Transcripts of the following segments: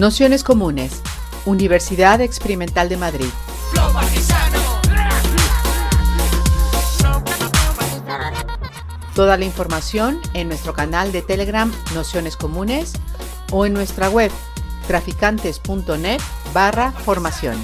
Nociones Comunes, Universidad Experimental de Madrid. Toda la información en nuestro canal de Telegram Nociones Comunes o en nuestra web traficantes.net barra formación.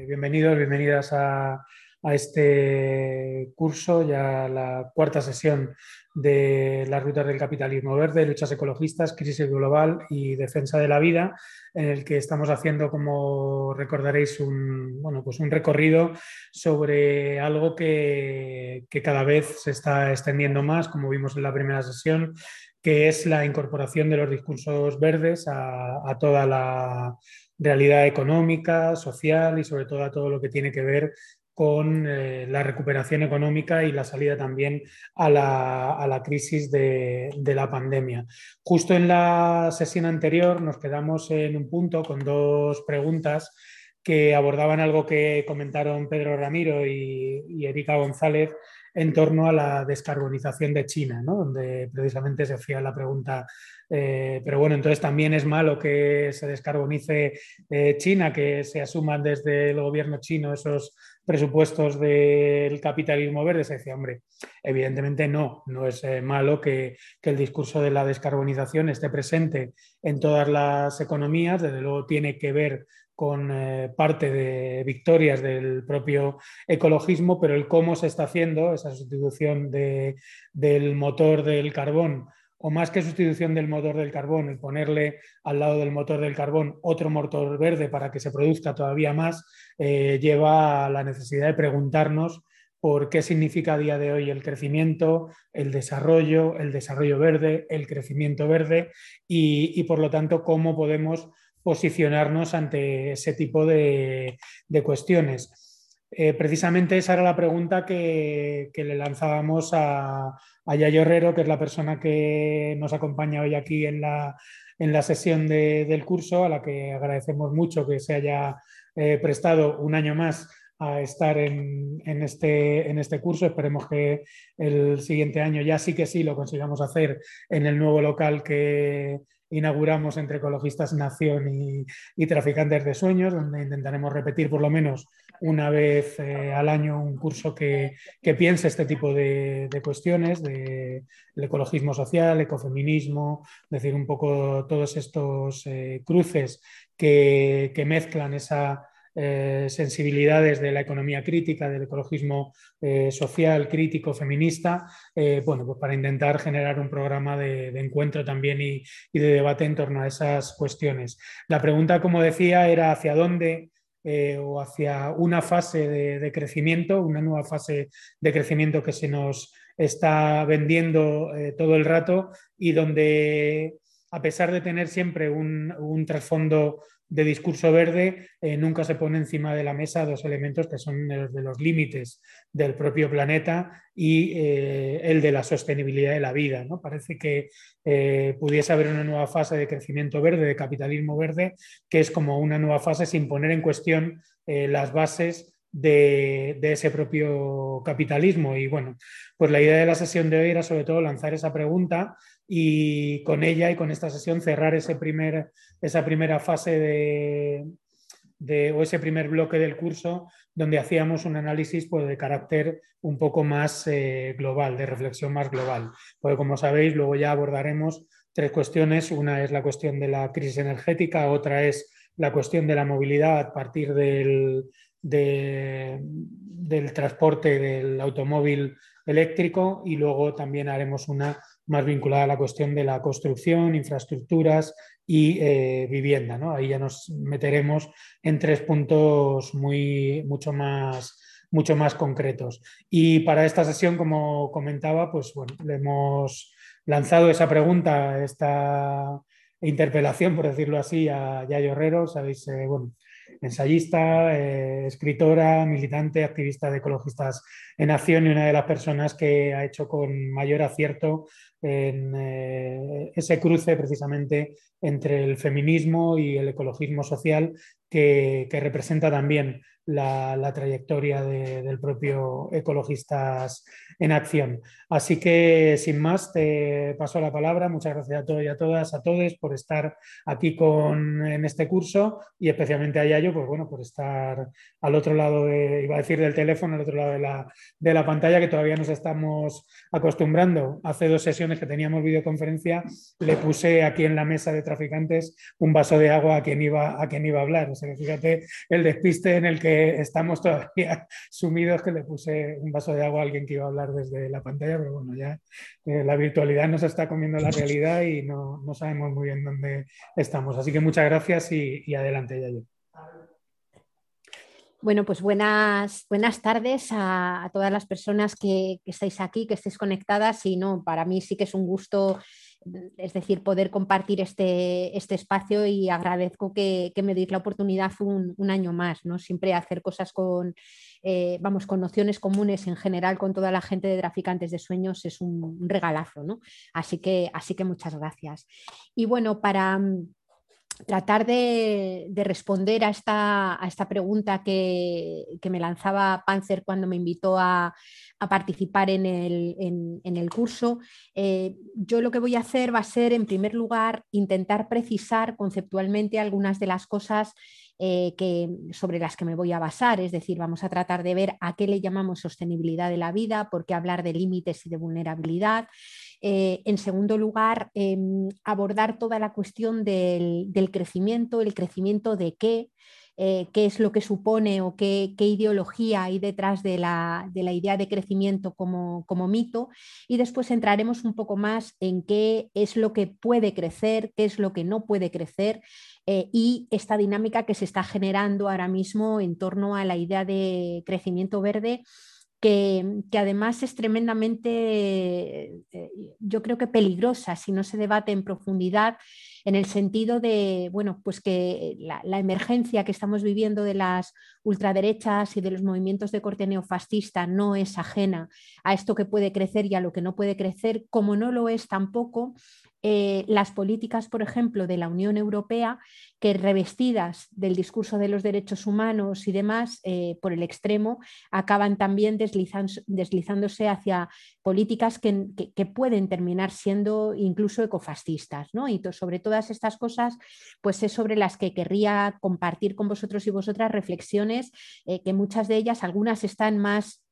Bienvenidos, bienvenidas a, a este curso, ya la cuarta sesión de las rutas del capitalismo verde, luchas ecologistas, crisis global y defensa de la vida, en el que estamos haciendo, como recordaréis, un, bueno, pues un recorrido sobre algo que, cada vez se está extendiendo más, como vimos en la primera sesión, que es la incorporación de los discursos verdes a toda la realidad económica, social y sobre todo a todo lo que tiene que ver con eh, la recuperación económica y la salida también a la, crisis de, la pandemia. Justo en la sesión anterior nos quedamos en un punto con dos preguntas que abordaban algo que comentaron Pedro Ramiro y, y Erika González en torno a la descarbonización de China, donde precisamente se hacía la pregunta, eh, pero bueno, entonces también es malo que se descarbonice eh, China, que se asuman desde el gobierno chino esos presupuestos del capitalismo verde, se decía, hombre, evidentemente no, no es eh, malo que, que, el discurso de la descarbonización esté presente en todas las economías, desde luego tiene que ver con eh, parte de victorias del propio ecologismo, pero el cómo se está haciendo esa sustitución del motor del carbón, o más que sustitución del motor del carbón, el ponerle al lado del motor del carbón otro motor verde para que se produzca todavía más, eh, lleva a la necesidad de preguntarnos por qué significa a día de hoy el crecimiento, el desarrollo, el desarrollo verde, el crecimiento verde y, por lo tanto cómo podemos posicionarnos ante ese tipo de, cuestiones. Eh, precisamente esa era la pregunta que, le lanzábamos a, Yayo Herrero, que es la persona que nos acompaña hoy aquí en la, en la sesión del curso, a la que agradecemos mucho que se haya eh, prestado un año más a estar en, en, este, en este curso. Esperemos que el siguiente año ya sí que sí lo consigamos hacer en el nuevo local que, inauguramos entre Ecologistas Nación y, Traficantes de Sueños, donde intentaremos repetir por lo menos una vez eh, al año un curso que, piense este tipo de, cuestiones, de ecologismo social, ecofeminismo, decir, un poco todos estos eh, cruces que, que mezclan esa eh, sensibilidades de la economía crítica, del ecologismo social, crítico, feminista, bueno, pues para intentar generar un programa de, encuentro también y, de debate en torno a esas cuestiones. La pregunta, como decía, era hacia dónde o hacia una fase de, crecimiento, una nueva fase de crecimiento que se nos está vendiendo todo el rato y donde a pesar de tener siempre un, un trasfondo de discurso verde, eh, nunca se pone encima de la mesa dos elementos que son los de los límites del propio planeta y eh, el de la sostenibilidad de la vida. ¿no? Parece que eh, pudiese haber una nueva fase de crecimiento verde, de capitalismo verde, que es como una nueva fase sin poner en cuestión las bases de, de, ese propio capitalismo. Y bueno, pues la idea de la sesión de hoy era sobre todo lanzar esa pregunta y con ella y con esta sesión cerrar ese primer, esa primera fase de, o ese primer bloque del curso donde hacíamos un análisis pues, de carácter un poco más eh, global, de reflexión más global. Porque como sabéis, luego ya abordaremos tres cuestiones. Una es la cuestión de la crisis energética, otra es la cuestión de la movilidad a partir del, del transporte del automóvil eléctrico y luego también haremos una más vinculada a la cuestión de la construcción, infraestructuras y eh, vivienda. ¿no? Ahí ya nos meteremos en tres puntos muy, mucho, más, mucho más concretos. Y para esta sesión, como comentaba, pues bueno, le hemos lanzado esa pregunta, esta interpelación, por decirlo así, a Yayo Herrero. Sabéis, eh, bueno, ensayista, eh, escritora, militante, activista de ecologistas en acción y una de las personas que ha hecho con mayor acierto en eh, ese cruce precisamente entre el feminismo y el ecologismo social que, representa también la, trayectoria del propio Ecologistas en Acción. Así que, sin más, te paso la palabra. Muchas gracias a todos y a todas, a todos por estar aquí con, en este curso y especialmente a Yayo, pues bueno, por estar al otro lado, de, iba a decir del teléfono, al otro lado de la, de la pantalla, que todavía nos estamos acostumbrando. Hace dos sesiones que teníamos videoconferencia, le puse aquí en la mesa de traficantes un vaso de agua a quien iba a, quien iba a hablar. O sea, fíjate el despiste en el que estamos todavía sumidos, que le puse un vaso de agua a alguien que iba a hablar desde la pantalla, pero bueno, ya eh, la virtualidad nos está comiendo la realidad y no, sabemos muy bien dónde estamos. Así que muchas gracias y, adelante, Yayo. Bueno, pues buenas, buenas tardes a, todas las personas que, que, estáis aquí, que estéis conectadas. Y no, para mí sí que es un gusto es decir, poder compartir este, este espacio y agradezco que, me deis la oportunidad un, año más, ¿no? Siempre hacer cosas con, eh, vamos, con nociones comunes en general con toda la gente de traficantes de sueños es un, regalazo, ¿no? Así que, así que muchas gracias. Y bueno, para tratar de, responder a esta, a esta pregunta que, me lanzaba Panzer cuando me invitó a, participar en el, curso, eh, yo lo que voy a hacer va a ser, en primer lugar, intentar precisar conceptualmente algunas de las cosas eh, que, sobre las que me voy a basar. Es decir, vamos a tratar de ver a qué le llamamos sostenibilidad de la vida, por qué hablar de límites y de vulnerabilidad. Eh, en segundo lugar, em, abordar toda la cuestión del, crecimiento, el crecimiento de qué, eh, qué es lo que supone o qué, ideología hay detrás de la, idea de crecimiento como, mito. Y después entraremos un poco más en qué es lo que puede crecer, qué es lo que no puede crecer eh, y esta dinámica que se está generando ahora mismo en torno a la idea de crecimiento verde que, además es tremendamente, eh, yo creo que peligrosa si no se debate en profundidad en el sentido de, bueno, pues que la, emergencia que estamos viviendo de las ultraderechas y de los movimientos de corte neofascista no es ajena a esto que puede crecer y a lo que no puede crecer, como no lo es tampoco eh, las políticas, por ejemplo, de la Unión Europea, que revestidas del discurso de los derechos humanos y demás, eh, por el extremo, acaban también deslizándose hacia políticas que, pueden terminar siendo incluso ecofascistas. ¿no? Y sobre todas estas cosas, pues es sobre las que querría compartir con vosotros y vosotras reflexiones, eh, que muchas de ellas, algunas están más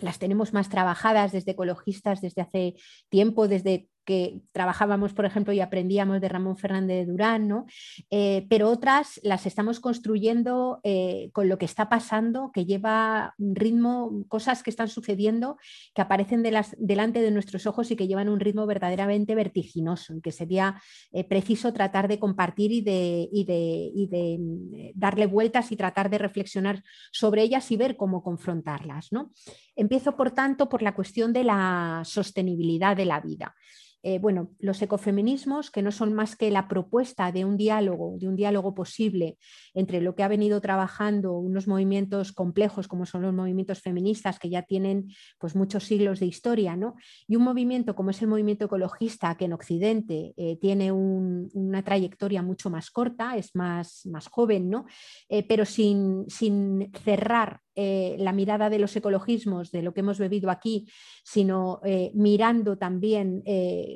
las tenemos más trabajadas desde ecologistas desde hace tiempo, desde que trabajábamos, por ejemplo, y aprendíamos de Ramón Fernández de Durán, ¿no? Eh, pero otras las estamos construyendo eh, con lo que está pasando, que lleva un ritmo, cosas que están sucediendo, que aparecen delante de nuestros ojos y que llevan un ritmo verdaderamente vertiginoso, y que sería eh, preciso tratar de compartir y de, y y de, darle vueltas y tratar de reflexionar sobre ellas y ver cómo confrontarlas. ¿no? Empiezo, por tanto, por la cuestión de la sostenibilidad de la vida. Eh, bueno, los ecofeminismos, que no son más que la propuesta de un diálogo, de un diálogo posible entre lo que ha venido trabajando unos movimientos complejos como son los movimientos feministas que ya tienen pues, muchos siglos de historia, ¿no? y un movimiento como es el movimiento ecologista que en Occidente eh, tiene una trayectoria mucho más corta, es más, más joven, ¿no? Eh, pero sin, sin cerrar la mirada de los ecologismos, de lo que hemos bebido aquí, sino mirando también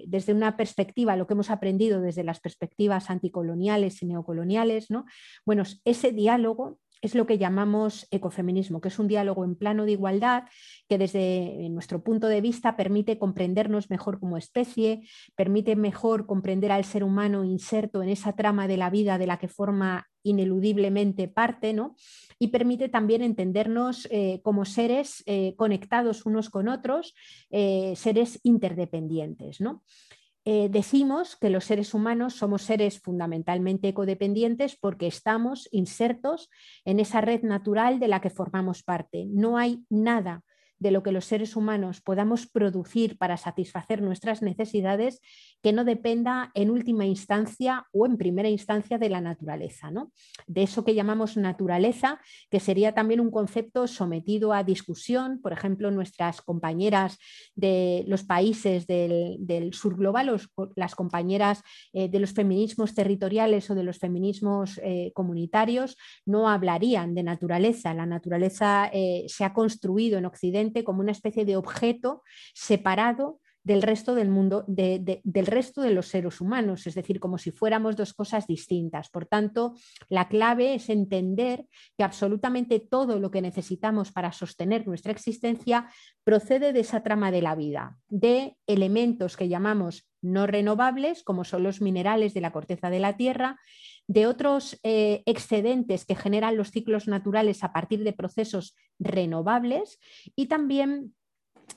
desde una perspectiva, lo que hemos aprendido desde las perspectivas anticoloniales y neocoloniales, ¿no? Bueno, ese diálogo es lo que llamamos ecofeminismo, que es un diálogo en plano de igualdad que desde nuestro punto de vista permite comprendernos mejor como especie, permite mejor comprender al ser humano inserto en esa trama de la vida de la que forma ineludiblemente parte, ¿no? Y permite también entendernos eh, como seres eh, conectados unos con otros, eh, seres interdependientes, ¿no? Decimos que los seres humanos somos seres fundamentalmente ecodependientes porque estamos insertos en esa red natural de la que formamos parte. No hay nada de lo que los seres humanos podamos producir para satisfacer nuestras necesidades que no dependa en última instancia o en primera instancia de la naturaleza, ¿no? de eso que llamamos naturaleza, que sería también un concepto sometido a discusión, por ejemplo, nuestras compañeras de los países del, sur global, las compañeras eh, de los feminismos territoriales o de los feminismos eh, comunitarios, no hablarían de naturaleza. La naturaleza eh, se ha construido en Occidente como una especie de objeto separado del resto del mundo, del resto de los seres humanos, es decir, como si fuéramos dos cosas distintas. Por tanto, la clave es entender que absolutamente todo lo que necesitamos para sostener nuestra existencia procede de esa trama de la vida, de elementos que llamamos no renovables, como son los minerales de la corteza de la Tierra, de otros eh, excedentes que generan los ciclos naturales a partir de procesos renovables y también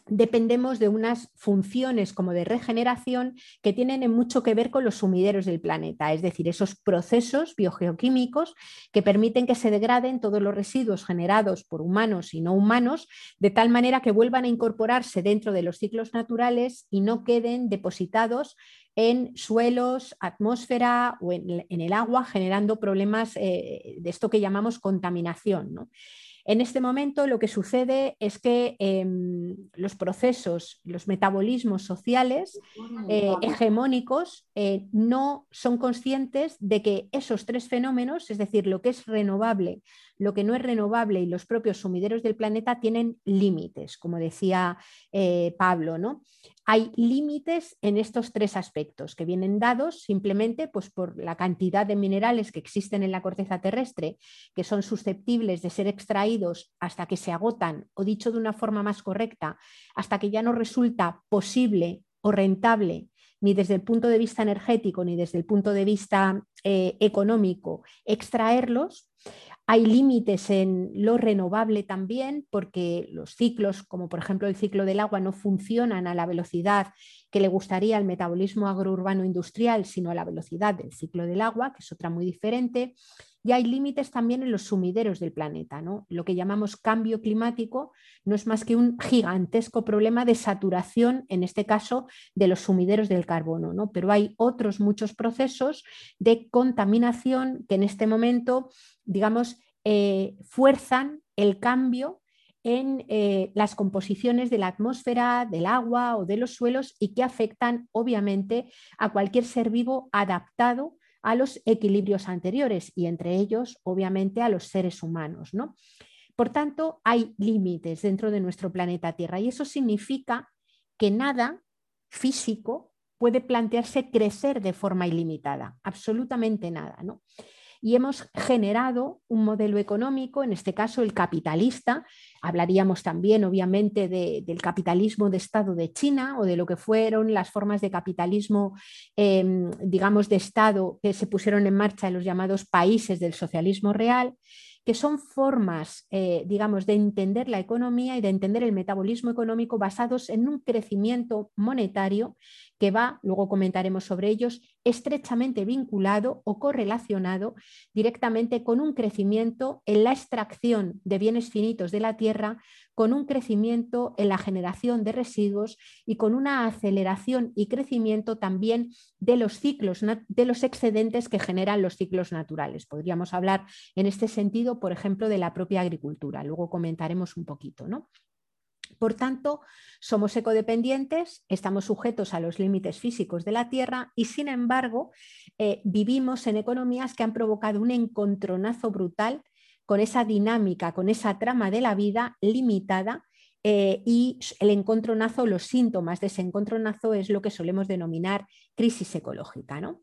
dependemos de unas funciones como de regeneración que tienen mucho que ver con los sumideros del planeta, es decir, esos procesos biogeoquímicos que permiten que se degraden todos los residuos generados por humanos y no humanos, de tal manera que vuelvan a incorporarse dentro de los ciclos naturales y no queden depositados en suelos, atmósfera o en, el agua, generando problemas eh, de esto que llamamos contaminación. ¿no? En este momento lo que sucede es que em, los procesos, los metabolismos sociales eh, hegemónicos eh, no son conscientes de que esos tres fenómenos, es decir, lo que es renovable, lo que no es renovable y los propios sumideros del planeta tienen límites, como decía eh, Pablo. ¿no? Hay límites en estos tres aspectos que vienen dados simplemente pues, por la cantidad de minerales que existen en la corteza terrestre, que son susceptibles de ser extraídos hasta que se agotan, o dicho de una forma más correcta, hasta que ya no resulta posible o rentable ni desde el punto de vista energético ni desde el punto de vista eh, económico extraerlos. Hay límites en lo renovable también, porque los ciclos, como por ejemplo el ciclo del agua, no funcionan a la velocidad que le gustaría al metabolismo agrourbano industrial, sino a la velocidad del ciclo del agua, que es otra muy diferente. Y hay límites también en los sumideros del planeta. ¿no? Lo que llamamos cambio climático no es más que un gigantesco problema de saturación, en este caso, de los sumideros del carbono. ¿no? Pero hay otros muchos procesos de contaminación que en este momento digamos, eh, fuerzan el cambio en eh, las composiciones de la atmósfera, del agua o de los suelos y que afectan obviamente a cualquier ser vivo adaptado a los equilibrios anteriores y entre ellos obviamente a los seres humanos. ¿no? Por tanto, hay límites dentro de nuestro planeta Tierra y eso significa que nada físico puede plantearse crecer de forma ilimitada, absolutamente nada. ¿no? Y hemos generado un modelo económico, en este caso el capitalista. Hablaríamos también, obviamente, del capitalismo de Estado de China o de lo que fueron las formas de capitalismo, em, digamos, de Estado que se pusieron en marcha en los llamados países del socialismo real que son formas, eh, digamos, de entender la economía y de entender el metabolismo económico basados en un crecimiento monetario que va, luego comentaremos sobre ellos, estrechamente vinculado o correlacionado directamente con un crecimiento en la extracción de bienes finitos de la tierra, con un crecimiento en la generación de residuos y con una aceleración y crecimiento también de los ciclos, de los excedentes que generan los ciclos naturales. Podríamos hablar en este sentido, por ejemplo, de la propia agricultura. Luego comentaremos un poquito, ¿no? Por tanto, somos ecodependientes, estamos sujetos a los límites físicos de la Tierra y, sin embargo, eh, vivimos en economías que han provocado un encontronazo brutal con esa dinámica, con esa trama de la vida limitada eh, y el encontronazo, los síntomas de ese encontronazo es lo que solemos denominar crisis ecológica. ¿no?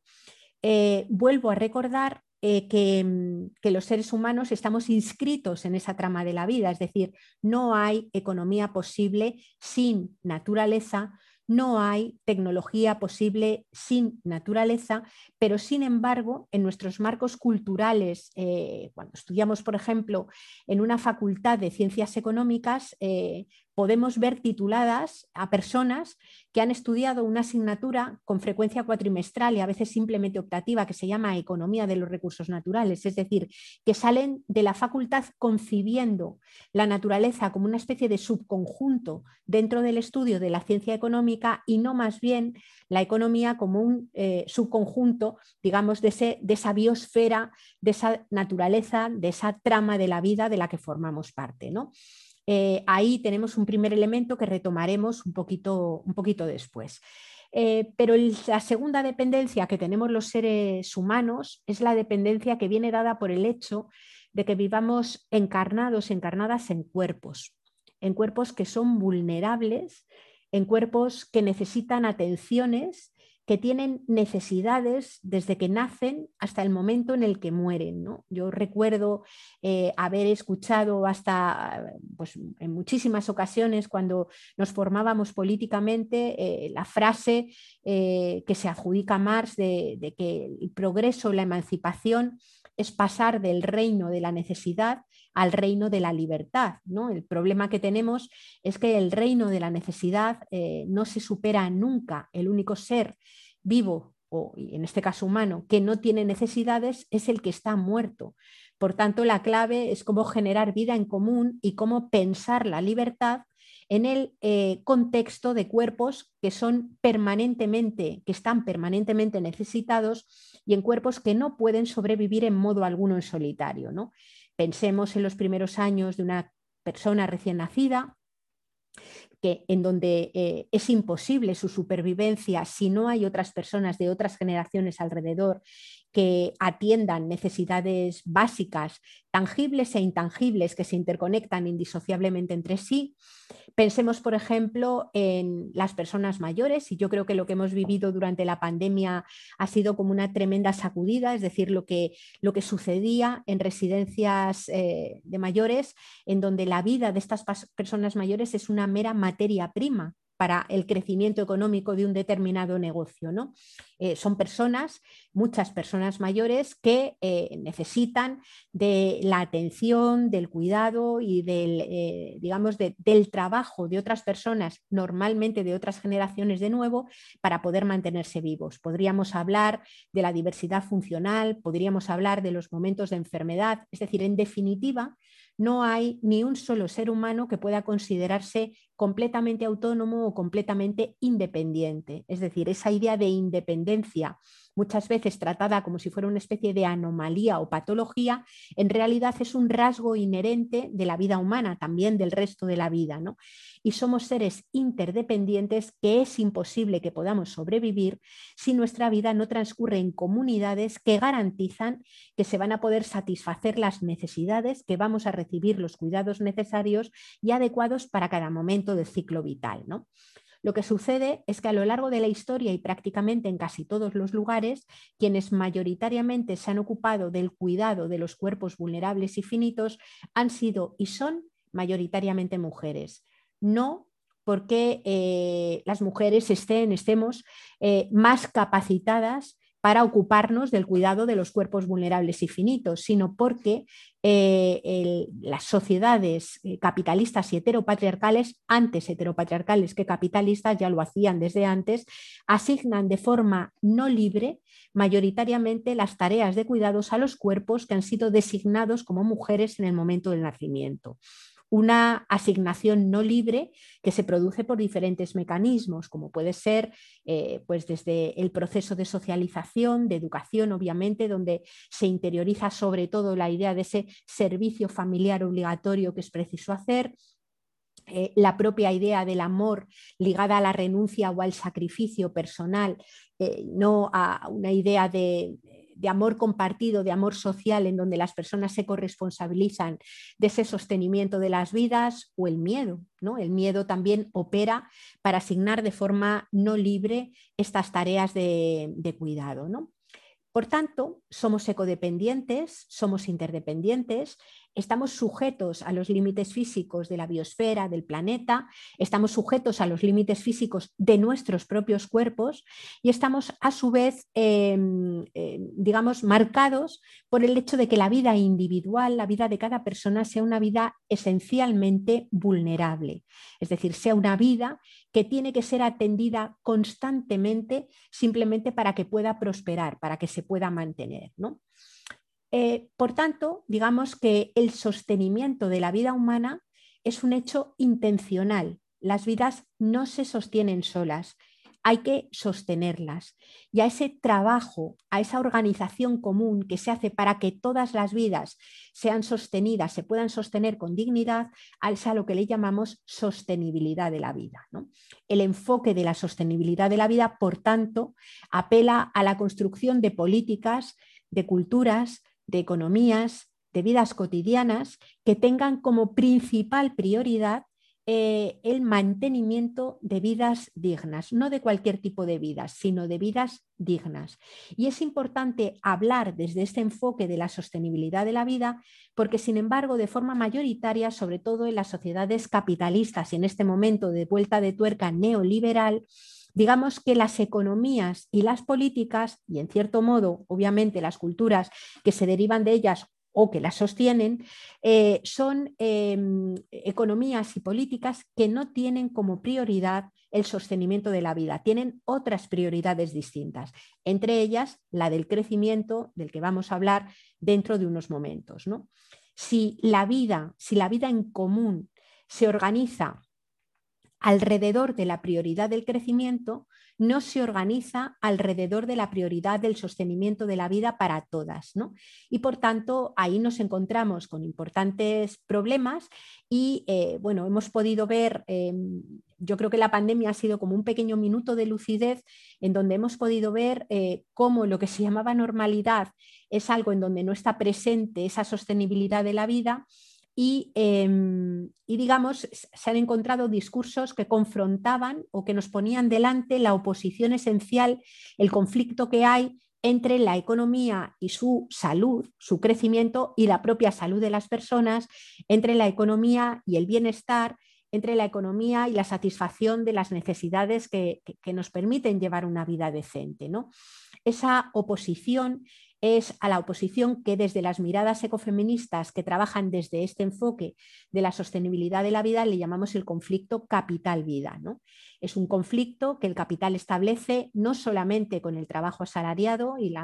Eh, vuelvo a recordar eh, mm, que, los seres humanos estamos inscritos en esa trama de la vida, es decir, no hay economía posible sin naturaleza, no hay tecnología posible sin naturaleza, pero sin embargo, en nuestros marcos culturales, eh, cuando estudiamos, por ejemplo, en una facultad de ciencias económicas, eh, podemos ver tituladas a personas que han estudiado una asignatura con frecuencia cuatrimestral y a veces simplemente optativa que se llama Economía de los Recursos Naturales, es decir, que salen de la facultad concibiendo la naturaleza como una especie de subconjunto dentro del estudio de la ciencia económica y no más bien la economía como un eh, subconjunto, digamos, de, de esa biosfera, de esa naturaleza, de esa trama de la vida de la que formamos parte. ¿no? Eh, ahí tenemos un primer elemento que retomaremos un poquito, un poquito después. Eh, pero la segunda dependencia que tenemos los seres humanos es la dependencia que viene dada por el hecho de que vivamos encarnados, encarnadas en cuerpos, en cuerpos que son vulnerables, en cuerpos que necesitan atenciones que tienen necesidades desde que nacen hasta el momento en el que mueren. Yo recuerdo eh, haber escuchado hasta pues, en muchísimas ocasiones cuando nos formábamos políticamente eh, la frase eh, que se adjudica a Marx de, de que el progreso, la emancipación es pasar del reino de la necesidad al reino de la libertad. ¿no? El problema que tenemos es que el reino de la necesidad eh, no se supera nunca. El único ser vivo, o en este caso humano, que no tiene necesidades es el que está muerto. Por tanto, la clave es cómo generar vida en común y cómo pensar la libertad en el eh, contexto de cuerpos que son permanentemente, que están permanentemente necesitados y en cuerpos que no pueden sobrevivir en modo alguno en solitario. ¿no? Pensemos en los primeros años de una persona recién nacida, que, en donde eh, es imposible su supervivencia si no hay otras personas de otras generaciones alrededor que atiendan necesidades básicas, tangibles e intangibles, que se interconectan indisociablemente entre sí. Pensemos, por ejemplo, en las personas mayores, y yo creo que lo que hemos vivido durante la pandemia ha sido como una tremenda sacudida, es decir, lo que, lo que sucedía en residencias eh, de mayores, en donde la vida de estas personas mayores es una mera materia prima para el crecimiento económico de un determinado negocio. ¿no? Eh, son personas, muchas personas mayores que eh, necesitan de la atención, del cuidado y del, eh, digamos, del trabajo de otras personas, normalmente de otras generaciones de nuevo, para poder mantenerse vivos. Podríamos hablar de la diversidad funcional, podríamos hablar de los momentos de enfermedad, es decir, en definitiva, no hay ni un solo ser humano que pueda considerarse completamente autónomo o completamente independiente. Es decir, esa idea de independencia muchas veces tratada como si fuera una especie de anomalía o patología, en realidad es un rasgo inherente de la vida humana, también del resto de la vida. ¿no? Y somos seres interdependientes que es imposible que podamos sobrevivir si nuestra vida no transcurre en comunidades que garantizan que se van a poder satisfacer las necesidades, que vamos a recibir los cuidados necesarios y adecuados para cada momento del ciclo vital. ¿no? Lo que sucede es que a lo largo de la historia y prácticamente en casi todos los lugares, quienes mayoritariamente se han ocupado del cuidado de los cuerpos vulnerables y finitos han sido y son mayoritariamente mujeres. No porque eh, las mujeres estén, estemos eh, más capacitadas para ocuparnos del cuidado de los cuerpos vulnerables y finitos, sino porque eh, las sociedades eh, capitalistas y heteropatriarcales, antes heteropatriarcales que capitalistas, ya lo hacían desde antes, asignan de forma no libre mayoritariamente las tareas de cuidados a los cuerpos que han sido designados como mujeres en el momento del nacimiento una asignación no libre que se produce por diferentes mecanismos, como puede ser eh, pues desde el proceso de socialización, de educación, obviamente, donde se interioriza sobre todo la idea de ese servicio familiar obligatorio que es preciso hacer, eh, la propia idea del amor ligada a la renuncia o al sacrificio personal, eh, no a una idea de de amor compartido, de amor social, en donde las personas se corresponsabilizan de ese sostenimiento de las vidas, o el miedo. ¿no? El miedo también opera para asignar de forma no libre estas tareas de, cuidado. ¿no? Por tanto, somos ecodependientes, somos interdependientes, estamos sujetos a los límites físicos de la biosfera, del planeta, estamos sujetos a los límites físicos de nuestros propios cuerpos y estamos a su vez, em, eh, digamos, marcados por el hecho de que la vida individual, la vida de cada persona sea una vida esencialmente vulnerable, es decir, sea una vida que tiene que ser atendida constantemente simplemente para que pueda prosperar, para que se pueda mantener. ¿no? Eh, por tanto, digamos que el sostenimiento de la vida humana es un hecho intencional. Las vidas no se sostienen solas, hay que sostenerlas. Y a ese trabajo, a esa organización común que se hace para que todas las vidas sean sostenidas, se puedan sostener con dignidad, es lo que le llamamos sostenibilidad de la vida. El enfoque de la sostenibilidad de la vida, por tanto, apela a la construcción de políticas, de culturas, de economías, de vidas cotidianas que tengan como principal prioridad eh, el mantenimiento de vidas dignas, no de cualquier tipo de vidas, sino de vidas dignas. Y es importante hablar desde este enfoque de la sostenibilidad de la vida, porque sin embargo, de forma mayoritaria, sobre todo en las sociedades capitalistas y en este momento de vuelta de tuerca neoliberal, digamos que las economías y las políticas, y en cierto modo, obviamente, las culturas que se derivan de ellas o que las sostienen, eh, son em, economías y políticas que no tienen como prioridad el sostenimiento de la vida, tienen otras prioridades distintas, entre ellas la del crecimiento, del que vamos a hablar dentro de unos momentos. ¿no? Si la vida, si la vida en común se organiza alrededor de la prioridad del crecimiento, no se organiza alrededor de la prioridad del sostenimiento de la vida para todas. ¿no? Y por tanto, ahí nos encontramos con importantes problemas y eh, bueno, hemos podido ver, em, yo creo que la pandemia ha sido como un pequeño minuto de lucidez en donde hemos podido ver eh, cómo lo que se llamaba normalidad es algo en donde no está presente esa sostenibilidad de la vida Em, y, digamos, se han encontrado discursos que confrontaban o que nos ponían delante la oposición esencial, el conflicto que hay entre la economía y su salud, su crecimiento y la propia salud de las personas, entre la economía y el bienestar, entre la economía y la satisfacción de las necesidades que, nos permiten llevar una vida decente. ¿no? Esa oposición es a la oposición que desde las miradas ecofeministas que trabajan desde este enfoque de la sostenibilidad de la vida le llamamos el conflicto capital-vida. ¿no? Es un conflicto que el capital establece no solamente con el trabajo asalariado y,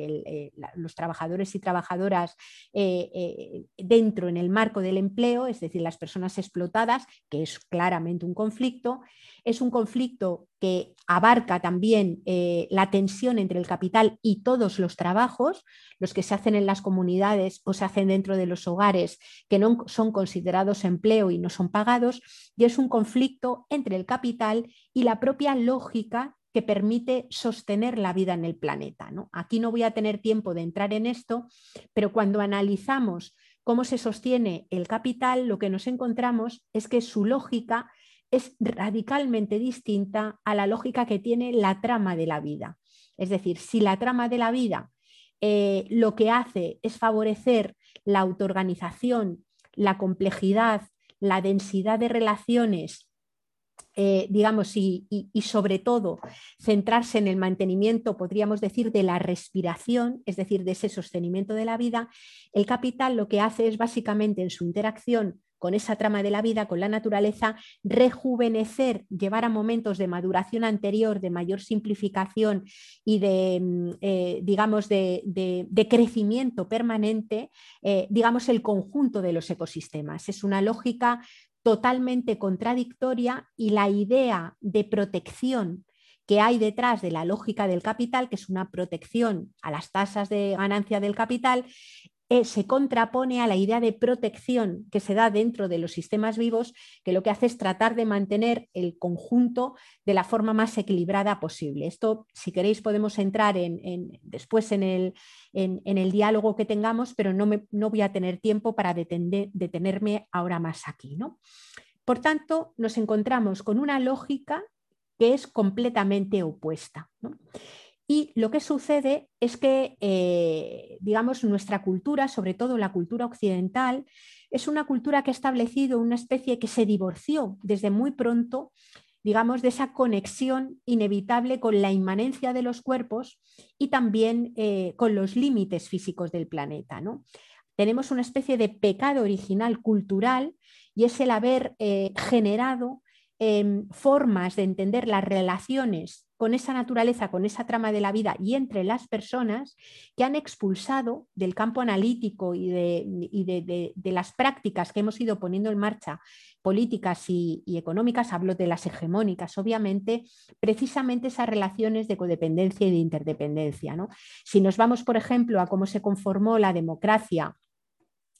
eh, los trabajadores y trabajadoras eh, eh, dentro en el marco del empleo, es decir, las personas explotadas, que es claramente un conflicto, es un conflicto que abarca también la tensión entre el capital y todos los trabajos, los que se hacen en las comunidades o se hacen dentro de los hogares, que no son considerados empleo y no son pagados, y es un conflicto entre el capital y la propia lógica que permite sostener la vida en el planeta. Aquí no voy a tener tiempo de entrar en esto, pero cuando analizamos cómo se sostiene el capital, lo que nos encontramos es que su lógica es radicalmente distinta a la lógica que tiene la trama de la vida. Es decir, si la trama de la vida eh, lo que hace es favorecer la autoorganización, la complejidad, la densidad de relaciones, eh, digamos, y, sobre todo centrarse en el mantenimiento, podríamos decir, de la respiración, es decir, de ese sostenimiento de la vida, el capital lo que hace es básicamente en su interacción con esa trama de la vida, con la naturaleza, rejuvenecer, llevar a momentos de maduración anterior, de mayor simplificación y de, mm, eh, digamos, de, crecimiento permanente, eh, digamos, el conjunto de los ecosistemas. Es una lógica totalmente contradictoria y la idea de protección que hay detrás de la lógica del capital, que es una protección a las tasas de ganancia del capital, eh, se contrapone a la idea de protección que se da dentro de los sistemas vivos, que lo que hace es tratar de mantener el conjunto de la forma más equilibrada posible. Esto, si queréis, podemos entrar en, después en el, en, el, diálogo que tengamos, pero no, no voy a tener tiempo para detenerme ahora más aquí. ¿no? Por tanto, nos encontramos con una lógica que es completamente opuesta. Y lo que sucede es que, eh, digamos, nuestra cultura, sobre todo la cultura occidental, es una cultura que ha establecido una especie que se divorció desde muy pronto, digamos, de esa conexión inevitable con la inmanencia de los cuerpos y también eh, con los límites físicos del planeta. ¿no? Tenemos una especie de pecado original cultural y es el haber eh, generado em, formas de entender las relaciones con esa naturaleza, con esa trama de la vida y entre las personas que han expulsado del campo analítico y de, las prácticas que hemos ido poniendo en marcha, políticas y, económicas, hablo de las hegemónicas, obviamente, precisamente esas relaciones de codependencia y de interdependencia. Si nos vamos, por ejemplo, a cómo se conformó la democracia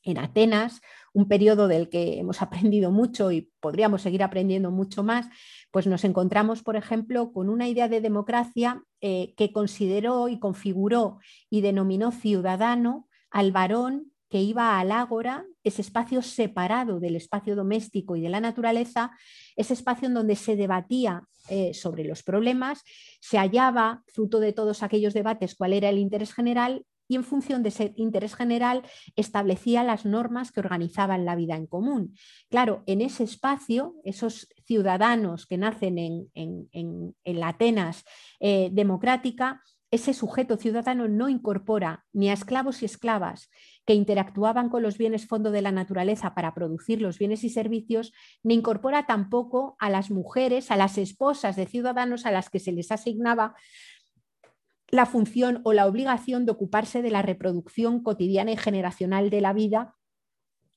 en Atenas, un periodo del que hemos aprendido mucho y podríamos seguir aprendiendo mucho más, pues nos encontramos, por ejemplo, con una idea de democracia eh, que consideró y configuró y denominó ciudadano al varón que iba al ágora, ese espacio separado del espacio doméstico y de la naturaleza, ese espacio en donde se debatía eh, sobre los problemas, se hallaba, fruto de todos aquellos debates, cuál era el interés general y en función de ese interés general establecía las normas que organizaban la vida en común. Claro, en ese espacio, esos ciudadanos que nacen en, la Atenas eh, democrática, ese sujeto ciudadano no incorpora ni a esclavos y esclavas que interactuaban con los bienes fondo de la naturaleza para producir los bienes y servicios, ni incorpora tampoco a las mujeres, a las esposas de ciudadanos a las que se les asignaba la función o la obligación de ocuparse de la reproducción cotidiana y generacional de la vida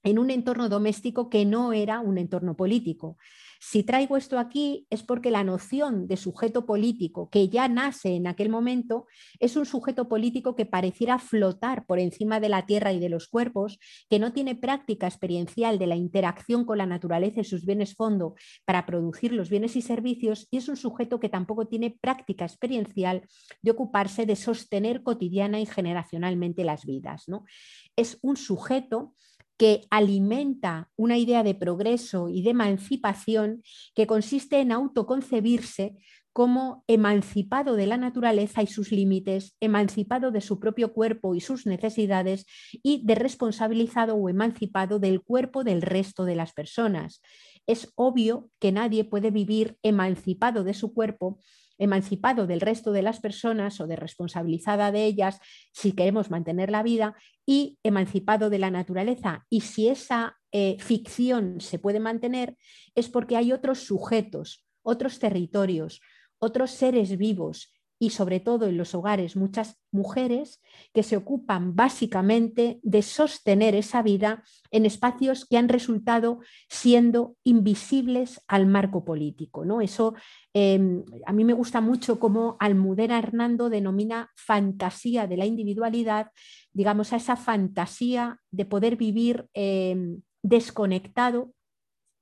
en un entorno doméstico que no era un entorno político. Si traigo esto aquí es porque la noción de sujeto político que ya nace en aquel momento es un sujeto político que pareciera flotar por encima de la tierra y de los cuerpos, que no tiene práctica experiencial de la interacción con la naturaleza y sus bienes fondo para producir los bienes y servicios y es un sujeto que tampoco tiene práctica experiencial de ocuparse de sostener cotidiana y generacionalmente las vidas. ¿no? Es un sujeto que alimenta una idea de progreso y de emancipación que consiste en autoconcebirse como emancipado de la naturaleza y sus límites, emancipado de su propio cuerpo y sus necesidades y de responsabilizado o emancipado del cuerpo del resto de las personas. Es obvio que nadie puede vivir emancipado de su cuerpo emancipado del resto de las personas o de responsabilizada de ellas si queremos mantener la vida y emancipado de la naturaleza. Y si esa eh, ficción se puede mantener es porque hay otros sujetos, otros territorios, otros seres vivos y sobre todo en los hogares muchas mujeres que se ocupan básicamente de sostener esa vida en espacios que han resultado siendo invisibles al marco político. ¿no? Eso em, a mí me gusta mucho cómo Almudena Hernando denomina fantasía de la individualidad, digamos, a esa fantasía de poder vivir em, desconectado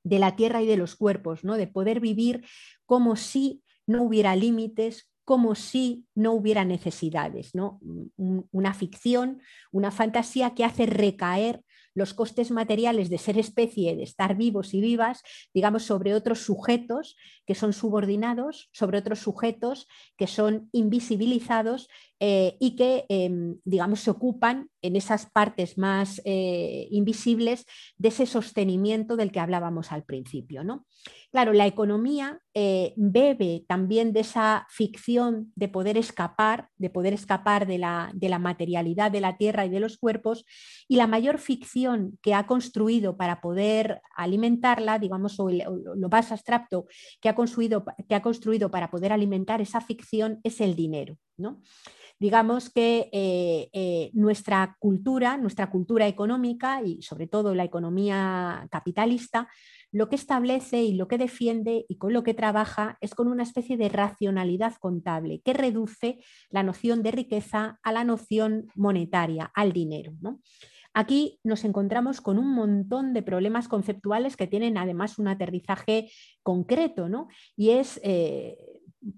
de la tierra y de los cuerpos, ¿no? de poder vivir como si no hubiera límites, como si no hubiera necesidades, ¿no? una ficción, una fantasía que hace recaer los costes materiales de ser especie, de estar vivos y vivas, digamos, sobre otros sujetos que son subordinados, sobre otros sujetos que son invisibilizados eh, y que, em, digamos, se ocupan en esas partes más eh, invisibles de ese sostenimiento del que hablábamos al principio. ¿no? Claro, la economía eh, bebe también de esa ficción de poder escapar, de poder escapar de la, materialidad de la tierra y de los cuerpos, y la mayor ficción que ha construido para poder alimentarla, digamos, o, lo más abstracto que ha, construido, que ha construido para poder alimentar esa ficción es el dinero. ¿no? digamos que eh, eh, nuestra cultura, nuestra cultura económica y sobre todo la economía capitalista, lo que establece y lo que defiende y con lo que trabaja es con una especie de racionalidad contable que reduce la noción de riqueza a la noción monetaria, al dinero. Aquí nos encontramos con un montón de problemas conceptuales que tienen además un aterrizaje concreto, ¿no? Y es eh,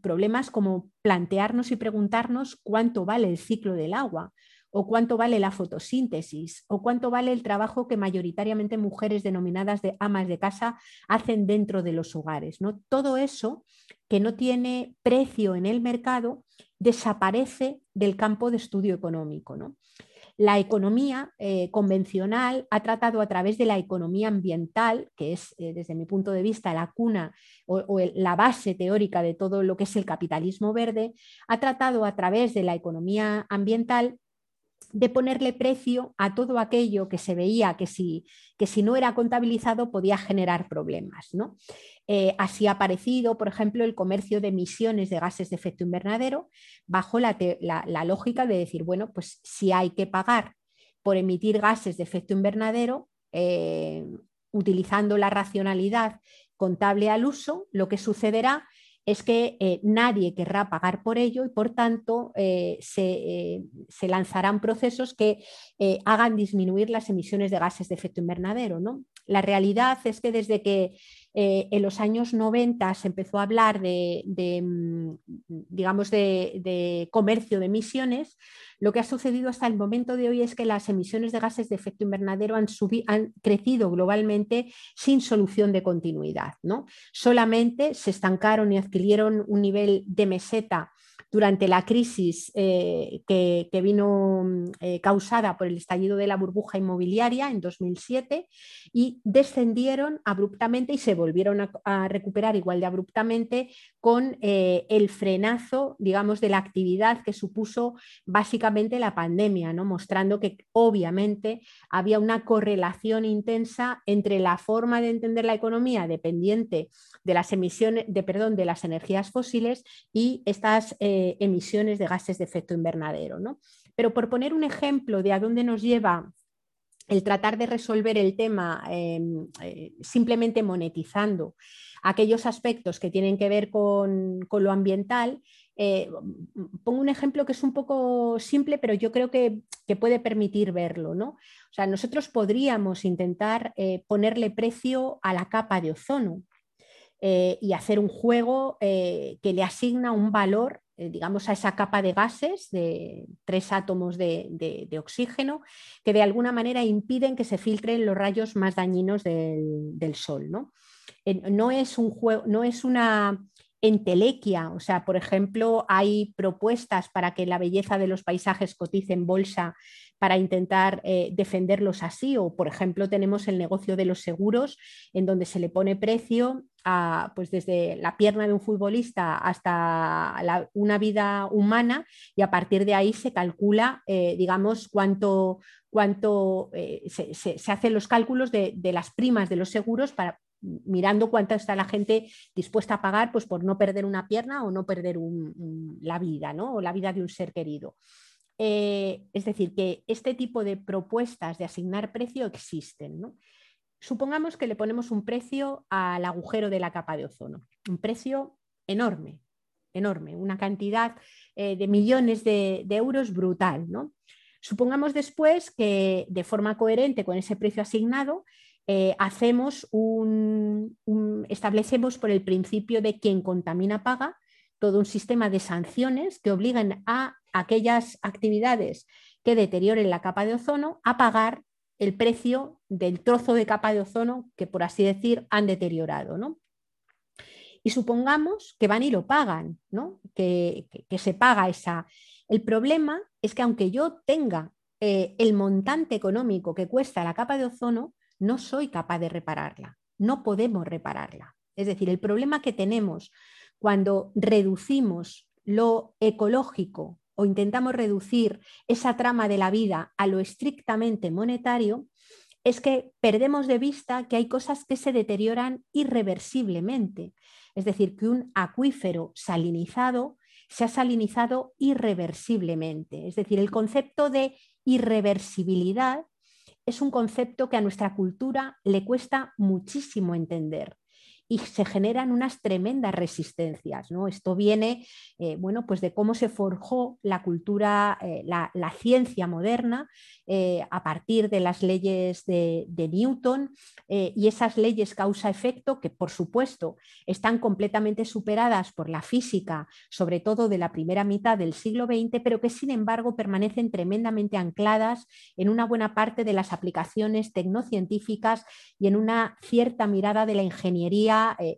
problemas como plantearnos y preguntarnos cuánto vale el ciclo del agua o cuánto vale la fotosíntesis, o cuánto vale el trabajo que mayoritariamente mujeres denominadas de amas de casa hacen dentro de los hogares. ¿no? Todo eso que no tiene precio en el mercado desaparece del campo de estudio económico. ¿no? La economía eh, convencional ha tratado a través de la economía ambiental, que es eh, desde mi punto de vista la cuna o, la base teórica de todo lo que es el capitalismo verde, ha tratado a través de la economía ambiental de ponerle precio a todo aquello que se veía que si, que si no era contabilizado podía generar problemas. ¿no? Eh, así ha aparecido, por ejemplo, el comercio de emisiones de gases de efecto invernadero bajo la, lógica de decir, bueno, pues si hay que pagar por emitir gases de efecto invernadero, eh, utilizando la racionalidad contable al uso, lo que sucederá es que eh, nadie querrá pagar por ello y por tanto eh, eh, se, lanzarán procesos que hagan disminuir las emisiones de gases de efecto invernadero. ¿no? La realidad es que desde que eh, en los años 90 se empezó a hablar de, mm, digamos, de, comercio de emisiones. Lo que ha sucedido hasta el momento de hoy es que las emisiones de gases de efecto invernadero han, han crecido globalmente sin solución de continuidad. ¿no? Solamente se estancaron y adquirieron un nivel de meseta durante la crisis eh, que, vino mm, eh, causada por el estallido de la burbuja inmobiliaria en 2007 y descendieron abruptamente y se volvieron a, recuperar igual de abruptamente con eh, el frenazo, digamos, de la actividad que supuso básicamente la pandemia, ¿no? mostrando que obviamente había una correlación intensa entre la forma de entender la economía dependiente de las emisiones, de, perdón, de las energías fósiles y estas emisiones de gases de efecto invernadero. ¿no? Pero por poner un ejemplo de a dónde nos lleva el tratar de resolver el tema em, eh, simplemente monetizando aquellos aspectos que tienen que ver con, lo ambiental, eh, pongo un ejemplo que es un poco simple, pero yo creo que, puede permitir verlo. ¿no? O sea, nosotros podríamos intentar eh, ponerle precio a la capa de ozono. y hacer un juego que le asigna un valor digamos, a esa capa de gases de tres átomos de, oxígeno que de alguna manera impiden que se filtren los rayos más dañinos del, Sol. ¿no? no es un juego, no es una entelequia, o sea, por ejemplo, hay propuestas para que la belleza de los paisajes cotice en bolsa para intentar eh, defenderlos así, o por ejemplo tenemos el negocio de los seguros, en donde se le pone precio a, pues desde la pierna de un futbolista hasta una vida humana y a partir de ahí se calcula, eh, digamos, cuánto, cuánto eh, se, hacen los cálculos de, las primas de los seguros para mirando cuánto está la gente dispuesta a pagar pues, por no perder una pierna o no perder la vida, ¿no? o la vida de un ser querido. Eh, es decir, que este tipo de propuestas de asignar precio existen. Supongamos que le ponemos un precio al agujero de la capa de ozono, un precio enorme, enorme, una cantidad eh, de millones de, euros brutal. Supongamos después que de forma coherente con ese precio asignado, eh, hacemos un, establecemos por el principio de quien contamina paga todo un sistema de sanciones que obligan a aquellas actividades que deterioren la capa de ozono a pagar el precio del trozo de capa de ozono que, por así decir, han deteriorado. ¿no? Y supongamos que van y lo pagan, ¿no? que, se paga esa. El problema es que aunque yo tenga eh, el montante económico que cuesta la capa de ozono, no soy capaz de repararla, no podemos repararla. Es decir, el problema que tenemos cuando reducimos lo ecológico o intentamos reducir esa trama de la vida a lo estrictamente monetario, es que perdemos de vista que hay cosas que se deterioran irreversiblemente. Es decir, que un acuífero salinizado se ha salinizado irreversiblemente. Es decir, el concepto de irreversibilidad es un concepto que a nuestra cultura le cuesta muchísimo entender y se generan unas tremendas resistencias. ¿no? Esto viene eh, bueno, pues de cómo se forjó la cultura, eh, la, ciencia moderna eh, a partir de las leyes de, Newton y esas leyes causa-efecto que por supuesto están completamente superadas por la física, sobre todo de la primera mitad del siglo XX, pero que sin embargo permanecen tremendamente ancladas en una buena parte de las aplicaciones tecnocientíficas y en una cierta mirada de la ingeniería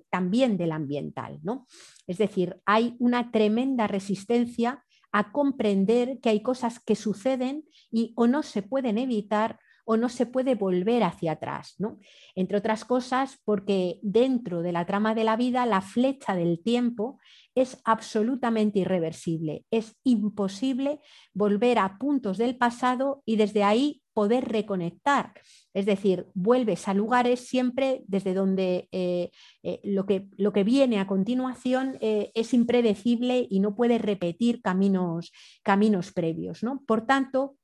también de la ambiental. ¿no? Es decir, hay una tremenda resistencia a comprender que hay cosas que suceden y o no se pueden evitar o no se puede volver hacia atrás. ¿no? Entre otras cosas, porque dentro de la trama de la vida, la flecha del tiempo es absolutamente irreversible. Es imposible volver a puntos del pasado y desde ahí poder reconectar. Es decir, vuelves a lugares siempre desde donde eh, eh, lo, que, lo, que, viene a continuación eh, es impredecible y no puedes repetir caminos, caminos previos. ¿no? Por tanto,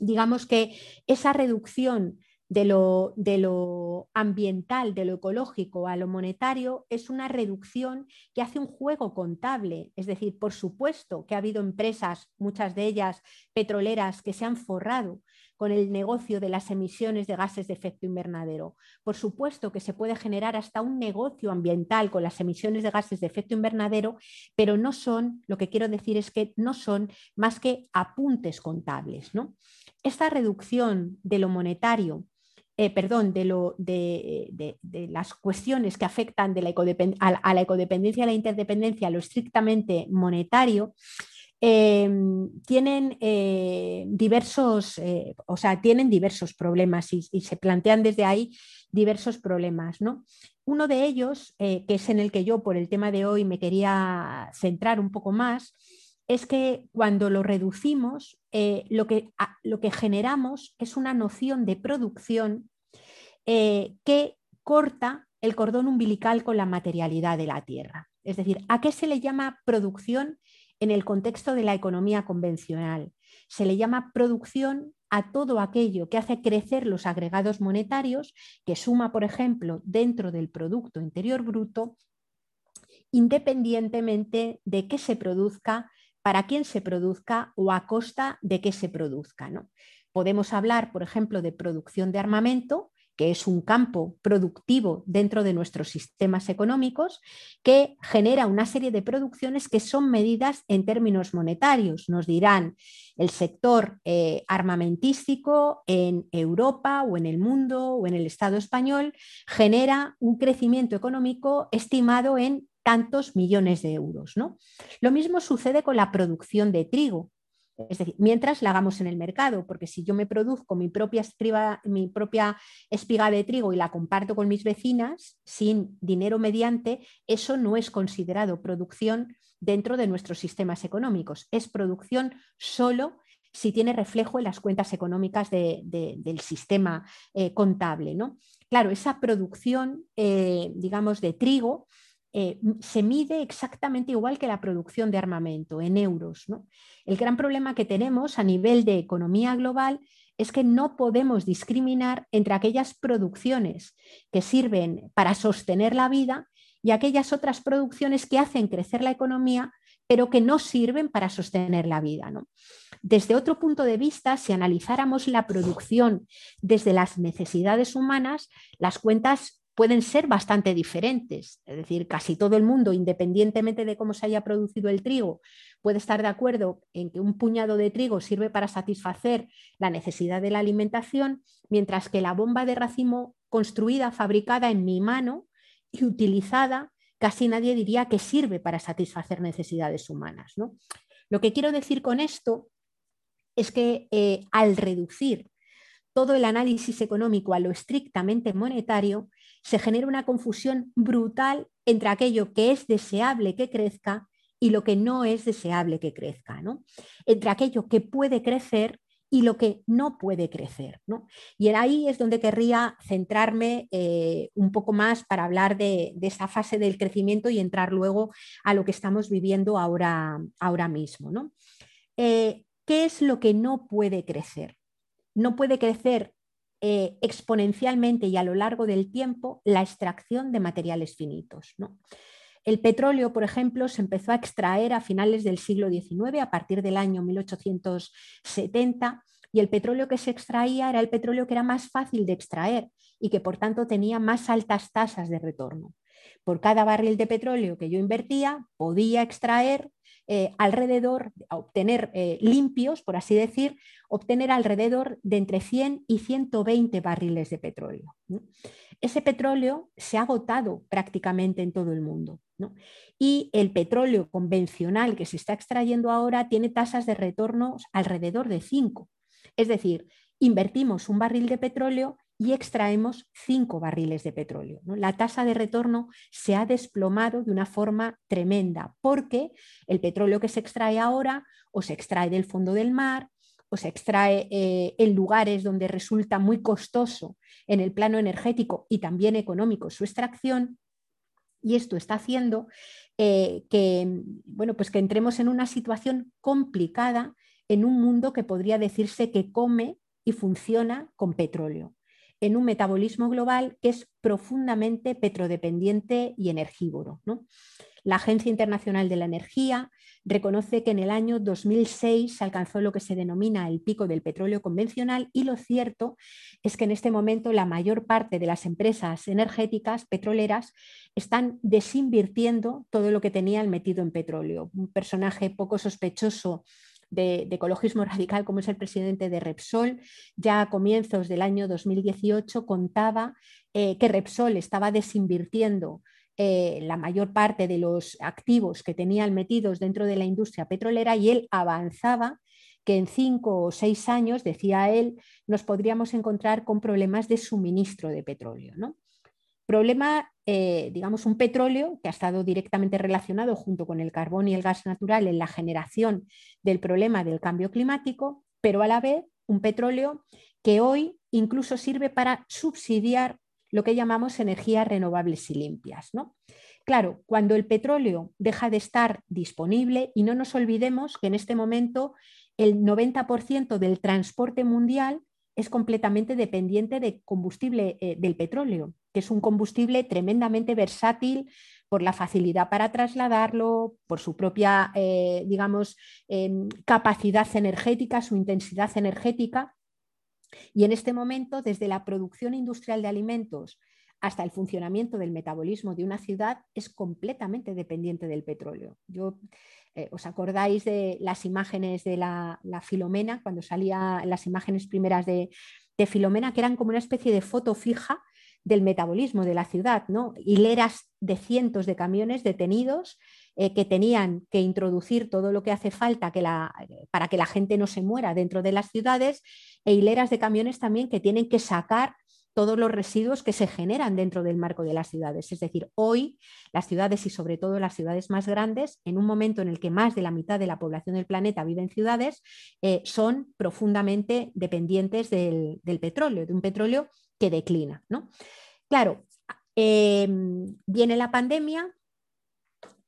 digamos que esa reducción de lo, de lo, ambiental, de lo ecológico a lo monetario, es una reducción que hace un juego contable. Es decir, por supuesto que ha habido empresas, muchas de ellas petroleras, que se han forrado con el negocio de las emisiones de gases de efecto invernadero. Por supuesto que se puede generar hasta un negocio ambiental con las emisiones de gases de efecto invernadero, pero no son, lo que quiero decir es que no son más que apuntes contables. ¿no? Esta reducción de lo monetario eh, perdón, de, lo, de, las cuestiones que afectan de la a, la ecodependencia a la interdependencia, lo estrictamente monetario, Em, tienen eh, diversos, eh, o sea, tienen diversos problemas y, se plantean desde ahí diversos problemas, ¿no? Uno de ellos, eh, que es en el que yo por el tema de hoy me quería centrar un poco más, es que cuando lo reducimos, lo, que, lo que generamos es una noción de producción que corta el cordón umbilical con la materialidad de la tierra. Es decir, ¿a qué se le llama producción en el contexto de la economía convencional. Se le llama producción a todo aquello que hace crecer los agregados monetarios, que suma, por ejemplo, dentro del Producto Interior Bruto, independientemente de qué se produzca, para quién se produzca o a costa de qué se produzca. ¿no? Podemos hablar, por ejemplo, de producción de armamento, que es un campo productivo dentro de nuestros sistemas económicos, que genera una serie de producciones que son medidas en términos monetarios. Nos dirán, el sector eh, armamentístico en Europa o en el mundo o en el Estado español genera un crecimiento económico estimado en tantos millones de euros. ¿no? Lo mismo sucede con la producción de trigo. Es decir, mientras la hagamos en el mercado, porque si yo me produzco mi propia, mi propia espiga de trigo y la comparto con mis vecinas sin dinero mediante, eso no es considerado producción dentro de nuestros sistemas económicos. Es producción solo si tiene reflejo en las cuentas económicas del sistema eh, contable. ¿no? Claro, esa producción, eh, digamos, de trigo eh, se mide exactamente igual que la producción de armamento, en euros. El gran problema que tenemos a nivel de economía global es que no podemos discriminar entre aquellas producciones que sirven para sostener la vida y aquellas otras producciones que hacen crecer la economía, pero que no sirven para sostener la vida. Desde otro punto de vista, si analizáramos la producción desde las necesidades humanas, las cuentas pueden ser bastante diferentes. Es decir, casi todo el mundo, independientemente de cómo se haya producido el trigo, puede estar de acuerdo en que un puñado de trigo sirve para satisfacer la necesidad de la alimentación, mientras que la bomba de racimo construida, fabricada en mi mano y utilizada, casi nadie diría que sirve para satisfacer necesidades humanas. Lo que quiero decir con esto es que eh, al reducir todo el análisis económico a lo estrictamente monetario, se genera una confusión brutal entre aquello que es deseable que crezca y lo que no es deseable que crezca, ¿no? entre aquello que puede crecer y lo que no puede crecer. ¿no? Y ahí es donde querría centrarme eh, un poco más para hablar de, esa fase del crecimiento y entrar luego a lo que estamos viviendo ahora, ahora mismo. ¿no? Eh, ¿Qué es lo que no puede crecer? No puede crecer eh, exponencialmente y a lo largo del tiempo la extracción de materiales finitos. El petróleo, por ejemplo, se empezó a extraer a finales del siglo XIX, a partir del año 1870, y el petróleo que se extraía era el petróleo que era más fácil de extraer y que por tanto tenía más altas tasas de retorno. Por cada barril de petróleo que yo invertía, podía extraer eh, alrededor, obtener eh, limpios, por así decir, obtener alrededor de entre 100 y 120 barriles de petróleo. Ese petróleo se ha agotado prácticamente en todo el mundo. Y el petróleo convencional que se está extrayendo ahora tiene tasas de retorno alrededor de 5. Es decir, invertimos un barril de petróleo y extraemos 5 barriles de petróleo. La tasa de retorno se ha desplomado de una forma tremenda porque el petróleo que se extrae ahora o se extrae del fondo del mar o se extrae eh, en lugares donde resulta muy costoso en el plano energético y también económico su extracción. Y esto está haciendo eh, que, bueno, pues que entremos en una situación complicada en un mundo que podría decirse que come y funciona con petróleo, en un metabolismo global que es profundamente petrodependiente y energívoro. La Agencia Internacional de la Energía reconoce que en el año 2006 se alcanzó lo que se denomina el pico del petróleo convencional y lo cierto es que en este momento la mayor parte de las empresas energéticas petroleras están desinvirtiendo todo lo que tenían metido en petróleo. Un personaje poco sospechoso de, ecologismo radical como es el presidente de Repsol, ya a comienzos del año 2018 contaba eh, que Repsol estaba desinvirtiendo eh, la mayor parte de los activos que tenían metidos dentro de la industria petrolera y él avanzaba que en cinco o seis años, decía él, nos podríamos encontrar con problemas de suministro de petróleo. ¿no? Problema, eh, digamos, un petróleo que ha estado directamente relacionado junto con el carbón y el gas natural en la generación del problema del cambio climático, pero a la vez un petróleo que hoy incluso sirve para subsidiar lo que llamamos energías renovables y limpias. ¿no? Claro, cuando el petróleo deja de estar disponible, y no nos olvidemos que en este momento el 90% del transporte mundial es completamente dependiente de combustible eh, del petróleo, es un combustible tremendamente versátil por la facilidad para trasladarlo, por su propia, eh, digamos, em, capacidad energética, su intensidad energética y en este momento, desde la producción industrial de alimentos hasta el funcionamiento del metabolismo de una ciudad, es completamente dependiente del petróleo. Yo, eh, ¿Os acordáis de las imágenes de la, Filomena, cuando salían las imágenes primeras de, de Filomena, que eran como una especie de foto fija del metabolismo de la ciudad, ¿no? Hileras de cientos de camiones detenidos eh, que tenían que introducir todo lo que hace falta que la, para que la gente no se muera dentro de las ciudades e hileras de camiones también que tienen que sacar todos los residuos que se generan dentro del marco de las ciudades. Es decir, hoy las ciudades y sobre todo las ciudades más grandes, en un momento en el que más de la mitad de la población del planeta vive en ciudades, eh, son profundamente dependientes del, petróleo, de un petróleo que declina. ¿no? Claro, eh, viene la pandemia,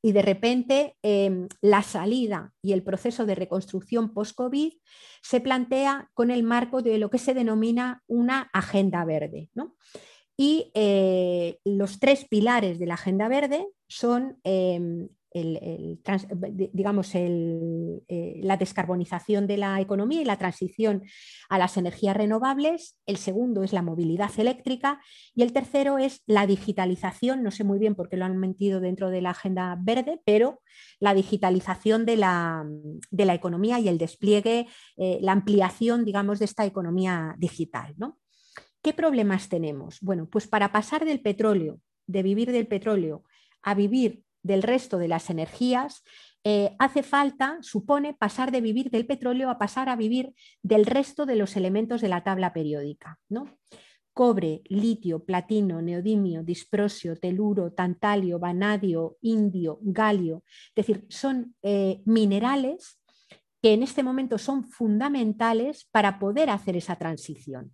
y de repente em, la salida y el proceso de reconstrucción post-COVID se plantea con el marco de lo que se denomina una agenda verde. Y eh, los tres pilares de la agenda verde son em, digamos, eh, la descarbonización de la economía y la transición a las energías renovables. El segundo es la movilidad eléctrica y el tercero es la digitalización. No sé muy bien por qué lo han metido dentro de la agenda verde, pero la digitalización de la, economía y el despliegue, eh, la ampliación, digamos, de esta economía digital. ¿Qué problemas tenemos? Bueno, pues para pasar del petróleo, de vivir del petróleo, a vivir del resto de las energías, eh, hace falta, supone, pasar de vivir del petróleo a pasar a vivir del resto de los elementos de la tabla periódica. ¿no? Cobre, litio, platino, neodimio, disprosio, teluro, tantalio, vanadio, indio, galio. Es decir, son eh, minerales que en este momento son fundamentales para poder hacer esa transición.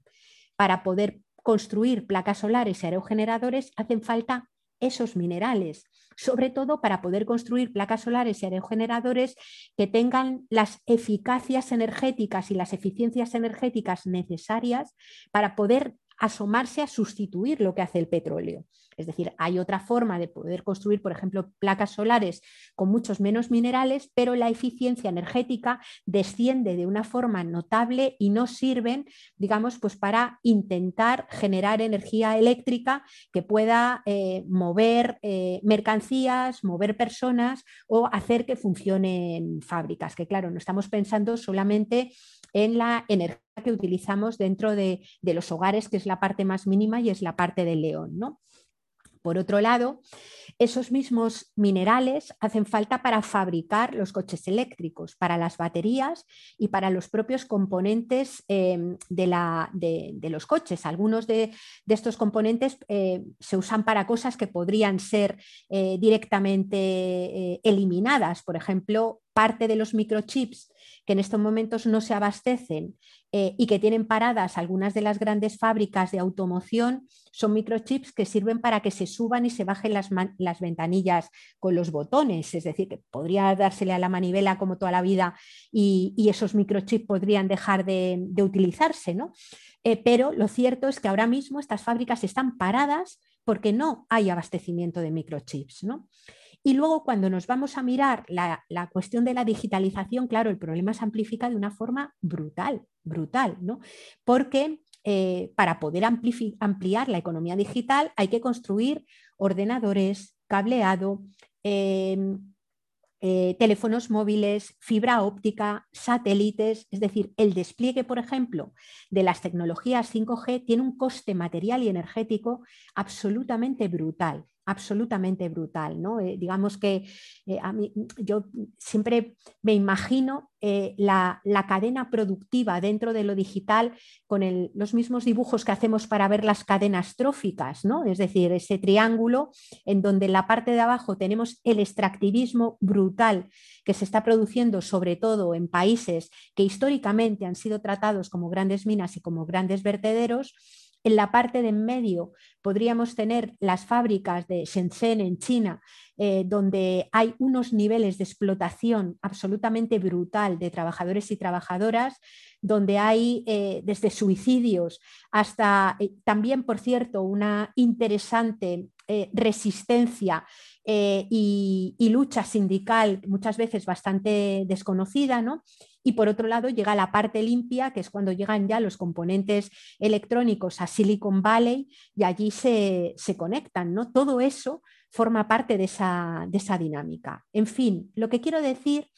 Para poder construir placas solares y aerogeneradores hacen falta esos minerales, sobre todo para poder construir placas solares y aerogeneradores que tengan las eficacias energéticas y las eficiencias energéticas necesarias para poder asomarse a sustituir lo que hace el petróleo. Es decir, hay otra forma de poder construir, por ejemplo, placas solares con muchos menos minerales, pero la eficiencia energética desciende de una forma notable y no sirven, digamos, pues para intentar generar energía eléctrica que pueda eh, mover eh, mercancías, mover personas o hacer que funcionen fábricas. Que claro, no estamos pensando solamente en la energía que utilizamos dentro de, de los hogares, que es la parte más mínima y es la parte del león. ¿no? Por otro lado, esos mismos minerales hacen falta para fabricar los coches eléctricos, para las baterías y para los propios componentes em, de, los coches. Algunos de, estos componentes eh, se usan para cosas que podrían ser eh, directamente eh, eliminadas. Por ejemplo, parte de los microchips que en estos momentos no se abastecen eh, y que tienen paradas algunas de las grandes fábricas de automoción, son microchips que sirven para que se suban y se bajen las, ventanillas con los botones, es decir, que podría dársele a la manivela como toda la vida y, esos microchips podrían dejar de, utilizarse, ¿no? Eh, pero lo cierto es que ahora mismo estas fábricas están paradas porque no hay abastecimiento de microchips, ¿no? Y luego cuando nos vamos a mirar la, cuestión de la digitalización, claro, el problema se amplifica de una forma brutal, brutal, ¿no? Porque eh, para poder ampliar la economía digital hay que construir ordenadores, cableado, em, eh, teléfonos móviles, fibra óptica, satélites, es decir, el despliegue, por ejemplo, de las tecnologías 5G tiene un coste material y energético absolutamente brutal absolutamente brutal. ¿no? Eh, digamos que eh, a mí, yo siempre me imagino eh, la, cadena productiva dentro de lo digital con los mismos dibujos que hacemos para ver las cadenas tróficas, ¿no? es decir, ese triángulo en donde en la parte de abajo tenemos el extractivismo brutal que se está produciendo sobre todo en países que históricamente han sido tratados como grandes minas y como grandes vertederos en la parte de en medio podríamos tener las fábricas de Shenzhen en China, eh, donde hay unos niveles de explotación absolutamente brutal de trabajadores y trabajadoras, donde hay eh, desde suicidios hasta eh, también, por cierto, una interesante resistencia y, y, lucha sindical muchas veces bastante desconocida, ¿no? Y por otro lado llega la parte limpia, que es cuando llegan ya los componentes electrónicos a Silicon Valley y allí se, conectan. ¿no? Todo eso forma parte de esa, de esa dinámica. En fin, lo que quiero decir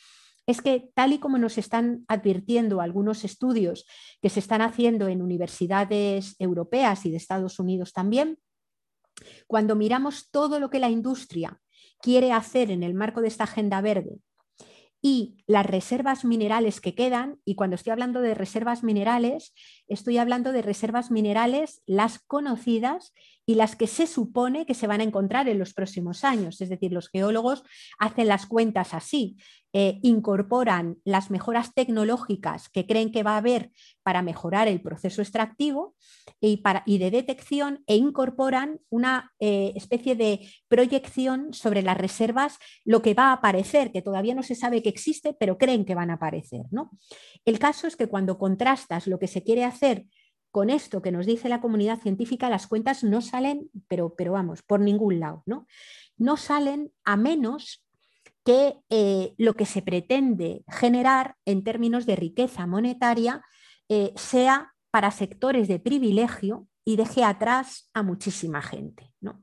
es que tal y como nos están advirtiendo algunos estudios que se están haciendo en universidades europeas y de Estados Unidos también, cuando miramos todo lo que la industria quiere hacer en el marco de esta agenda verde y las reservas minerales que quedan, y cuando estoy hablando de reservas minerales, estoy hablando de reservas minerales las conocidas y las que se supone que se van a encontrar en los próximos años. Es decir, los geólogos hacen las cuentas así, eh, incorporan las mejoras tecnológicas que creen que va a haber para mejorar el proceso extractivo y, de detección e incorporan una eh, especie de proyección sobre las reservas, lo que va a aparecer, que todavía no se sabe que existe, pero creen que van a aparecer. ¿no? El caso es que cuando contrastas lo que se quiere hacer con esto que nos dice la comunidad científica, las cuentas no salen, pero, pero vamos, por ningún lado, ¿no? No salen a menos que eh, lo que se pretende generar en términos de riqueza monetaria eh, sea para sectores de privilegio y deje atrás a muchísima gente. ¿no?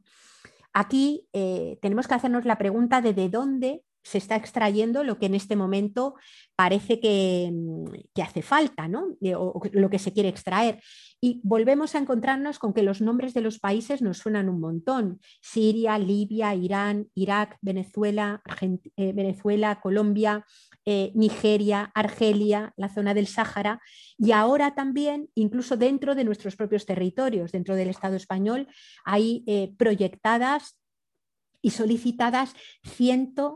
Aquí eh, tenemos que hacernos la pregunta de de dónde se está extrayendo lo que en este momento parece que, mm, hace falta, ¿no? o, lo que se quiere extraer. Y volvemos a encontrarnos con que los nombres de los países nos suenan un montón. Siria, Libia, Irán, Irak, Venezuela, eh, Venezuela Colombia, eh, Nigeria, Argelia, la zona del Sáhara y ahora también, incluso dentro de nuestros propios territorios, dentro del Estado español, hay eh, proyectadas y solicitadas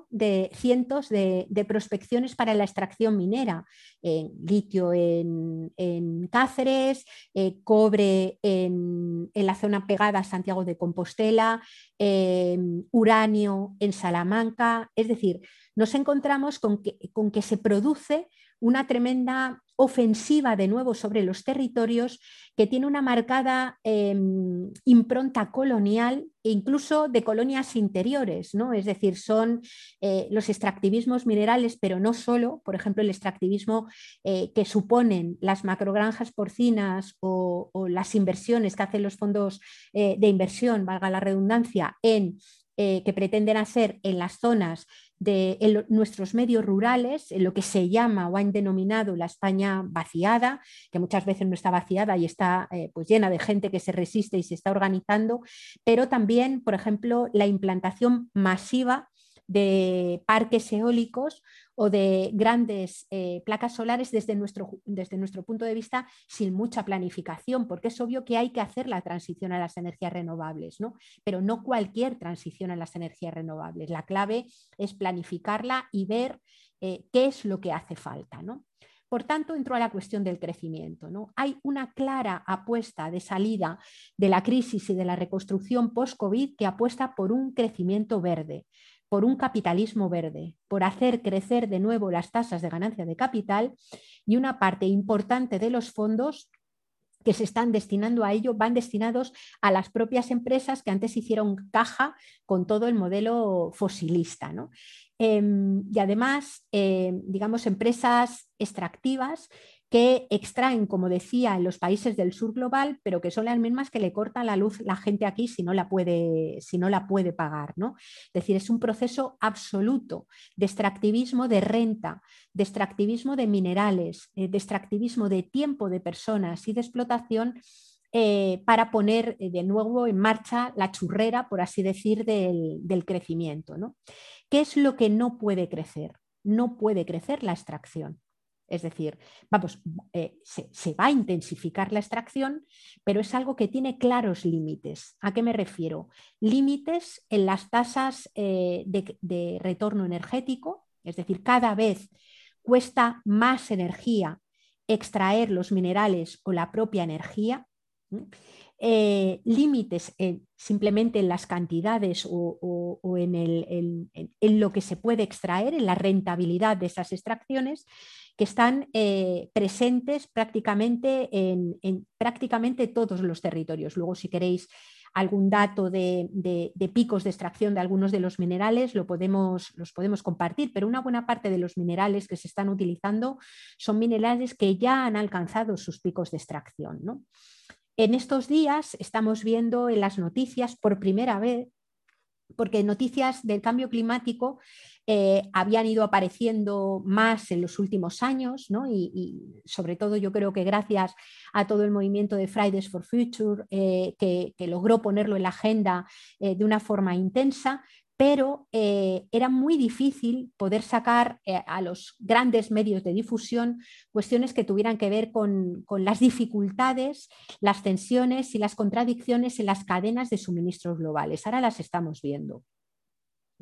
de, cientos de, prospecciones para la extracción minera, en litio en, Cáceres, eh, cobre en, la zona pegada a Santiago de Compostela, uranio en Salamanca, es decir, nos encontramos con que, con que se produce una tremenda ofensiva de nuevo sobre los territorios que tiene una marcada em, impronta colonial e incluso de colonias interiores, ¿no? Es decir, son eh, los extractivismos minerales, pero no solo, por ejemplo, el extractivismo eh, que suponen las macrogranjas porcinas o, las inversiones que hacen los fondos eh, de inversión, valga la redundancia, en que pretenden hacer en las zonas de nuestros medios rurales, en lo que se llama o han denominado la España vaciada, que muchas veces no está vaciada y está eh, pues llena de gente que se resiste y se está organizando, pero también, por ejemplo, la implantación masiva de parques eólicos o de grandes eh, placas solares desde nuestro, desde nuestro punto de vista sin mucha planificación, porque es obvio que hay que hacer la transición a las energías renovables, ¿no? pero no cualquier transición a las energías renovables. La clave es planificarla y ver eh, qué es lo que hace falta. ¿no? Por tanto, entró a la cuestión del crecimiento. ¿no? Hay una clara apuesta de salida de la crisis y de la reconstrucción post-COVID que apuesta por un crecimiento verde por un capitalismo verde, por hacer crecer de nuevo las tasas de ganancia de capital y una parte importante de los fondos que se están destinando a ello van destinados a las propias empresas que antes hicieron caja con todo el modelo fosilista. Em, y además, em, digamos, empresas extractivas que extraen, como decía, en los países del sur global, pero que son las mismas que le cortan la luz la gente aquí si no la puede, si no la puede pagar. ¿no? Es decir, es un proceso absoluto de extractivismo de renta, de extractivismo de minerales, eh, de extractivismo de tiempo de personas y de explotación eh, para poner eh, de nuevo en marcha la churrera, por así decir, del, crecimiento. ¿no? ¿Qué es lo que no puede crecer? No puede crecer la extracción. Es decir, vamos, eh, se, va a intensificar la extracción, pero es algo que tiene claros límites. ¿A qué me refiero? Límites en las tasas eh, de, retorno energético, es decir, cada vez cuesta más energía extraer los minerales o la propia energía. Eh, límites simplemente en las cantidades o, en, lo que se puede extraer, en la rentabilidad de esas extracciones que están eh, presentes prácticamente en, prácticamente todos los territorios. Luego, si queréis algún dato de, picos de extracción de algunos de los minerales, lo podemos, los podemos compartir, pero una buena parte de los minerales que se están utilizando son minerales que ya han alcanzado sus picos de extracción. En estos días estamos viendo en las noticias por primera vez porque noticias del cambio climático eh, habían ido apareciendo más en los últimos años, y, sobre todo yo creo que gracias a todo el movimiento de Fridays for Future, eh, que, logró ponerlo en la agenda eh, de una forma intensa, pero eh, era muy difícil poder sacar eh, a los grandes medios de difusión cuestiones que tuvieran que ver con, las dificultades, las tensiones y las contradicciones en las cadenas de suministros globales. Ahora las estamos viendo.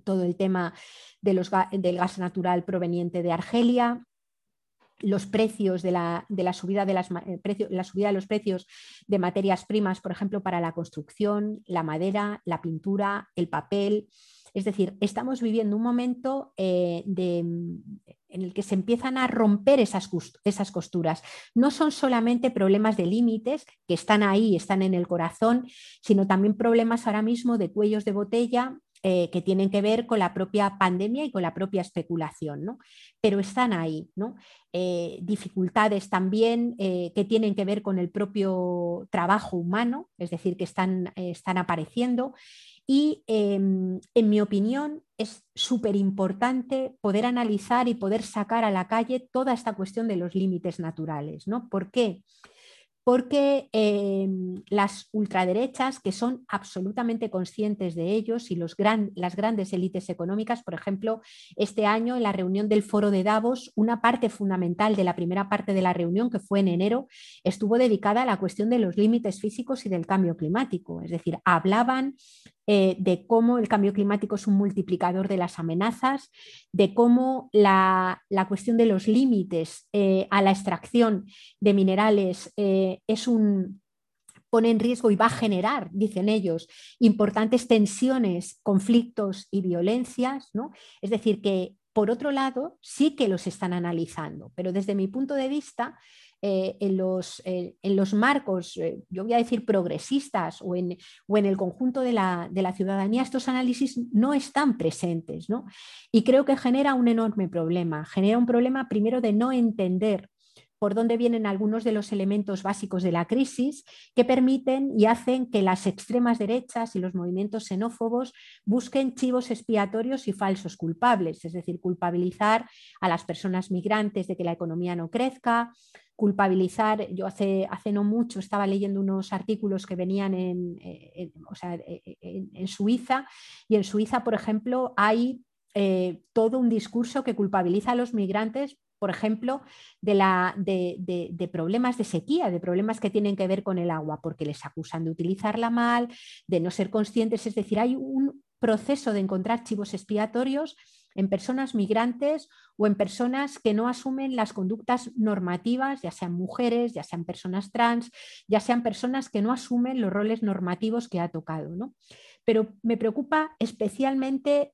Todo el tema del gas natural proveniente de Argelia, los precios de la, subida de las, eh, la subida de los precios de materias primas, por ejemplo, para la construcción, la madera, la pintura, el papel, es decir, estamos viviendo un momento eh, en el que se empiezan a romper esas, esas costuras. No son solamente problemas de límites que están ahí, están en el corazón, sino también problemas ahora mismo de cuellos de botella eh, que tienen que ver con la propia pandemia y con la propia especulación, ¿no? pero están ahí. ¿no? Eh, dificultades también que tienen que ver con el propio trabajo humano, es decir, que están, están apareciendo y em, en mi opinión es súper importante poder analizar y poder sacar a la calle toda esta cuestión de los límites naturales. ¿no? ¿Por qué? porque em, las ultraderechas, que son absolutamente conscientes de ellos, y las grandes élites económicas, por ejemplo, este año en la reunión del foro de Davos, una parte fundamental de la primera parte de la reunión, que fue en enero, estuvo dedicada a la cuestión de los límites físicos y del cambio climático. Es decir, hablaban eh, de cómo el cambio climático es un multiplicador de las amenazas, de cómo la, cuestión de los límites eh, a la extracción de minerales eh, es un, pone en riesgo y va a generar, dicen ellos, importantes tensiones, conflictos y violencias. ¿no? Es decir, que por otro lado sí que los están analizando, pero desde mi punto de vista eh, en, los, eh, en, los, marcos, eh, yo voy a decir progresistas o en, o en el conjunto de la, de la, ciudadanía, estos análisis no están presentes. ¿no? Y creo que genera un enorme problema. Genera un problema primero de no entender por dónde vienen algunos de los elementos básicos de la crisis que permiten y hacen que las extremas derechas y los movimientos xenófobos busquen chivos expiatorios y falsos culpables, es decir, culpabilizar a las personas migrantes de que la economía no crezca, culpabilizar, yo hace, hace no mucho estaba leyendo unos artículos que venían en, en, Suiza y en Suiza, por ejemplo, hay eh, todo un discurso que culpabiliza a los migrantes por ejemplo, de, la, de, problemas de sequía, de problemas que tienen que ver con el agua, porque les acusan de utilizarla mal, de no ser conscientes. Es decir, hay un proceso de encontrar chivos expiatorios en personas migrantes o en personas que no asumen las conductas normativas, ya sean mujeres, ya sean personas trans, ya sean personas que no asumen los roles normativos que ha tocado. ¿no? Pero me preocupa especialmente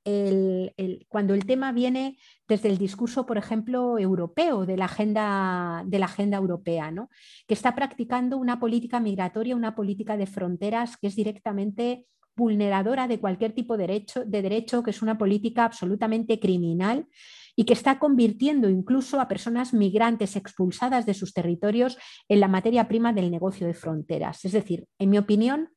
cuando el tema viene desde el discurso, por ejemplo, europeo, de la agenda, de la agenda europea, ¿no? que está practicando una política migratoria, una política de fronteras que es directamente vulneradora de cualquier tipo de derecho, de derecho, que es una política absolutamente criminal y que está convirtiendo incluso a personas migrantes expulsadas de sus territorios en la materia prima del negocio de fronteras. Es decir, en mi opinión,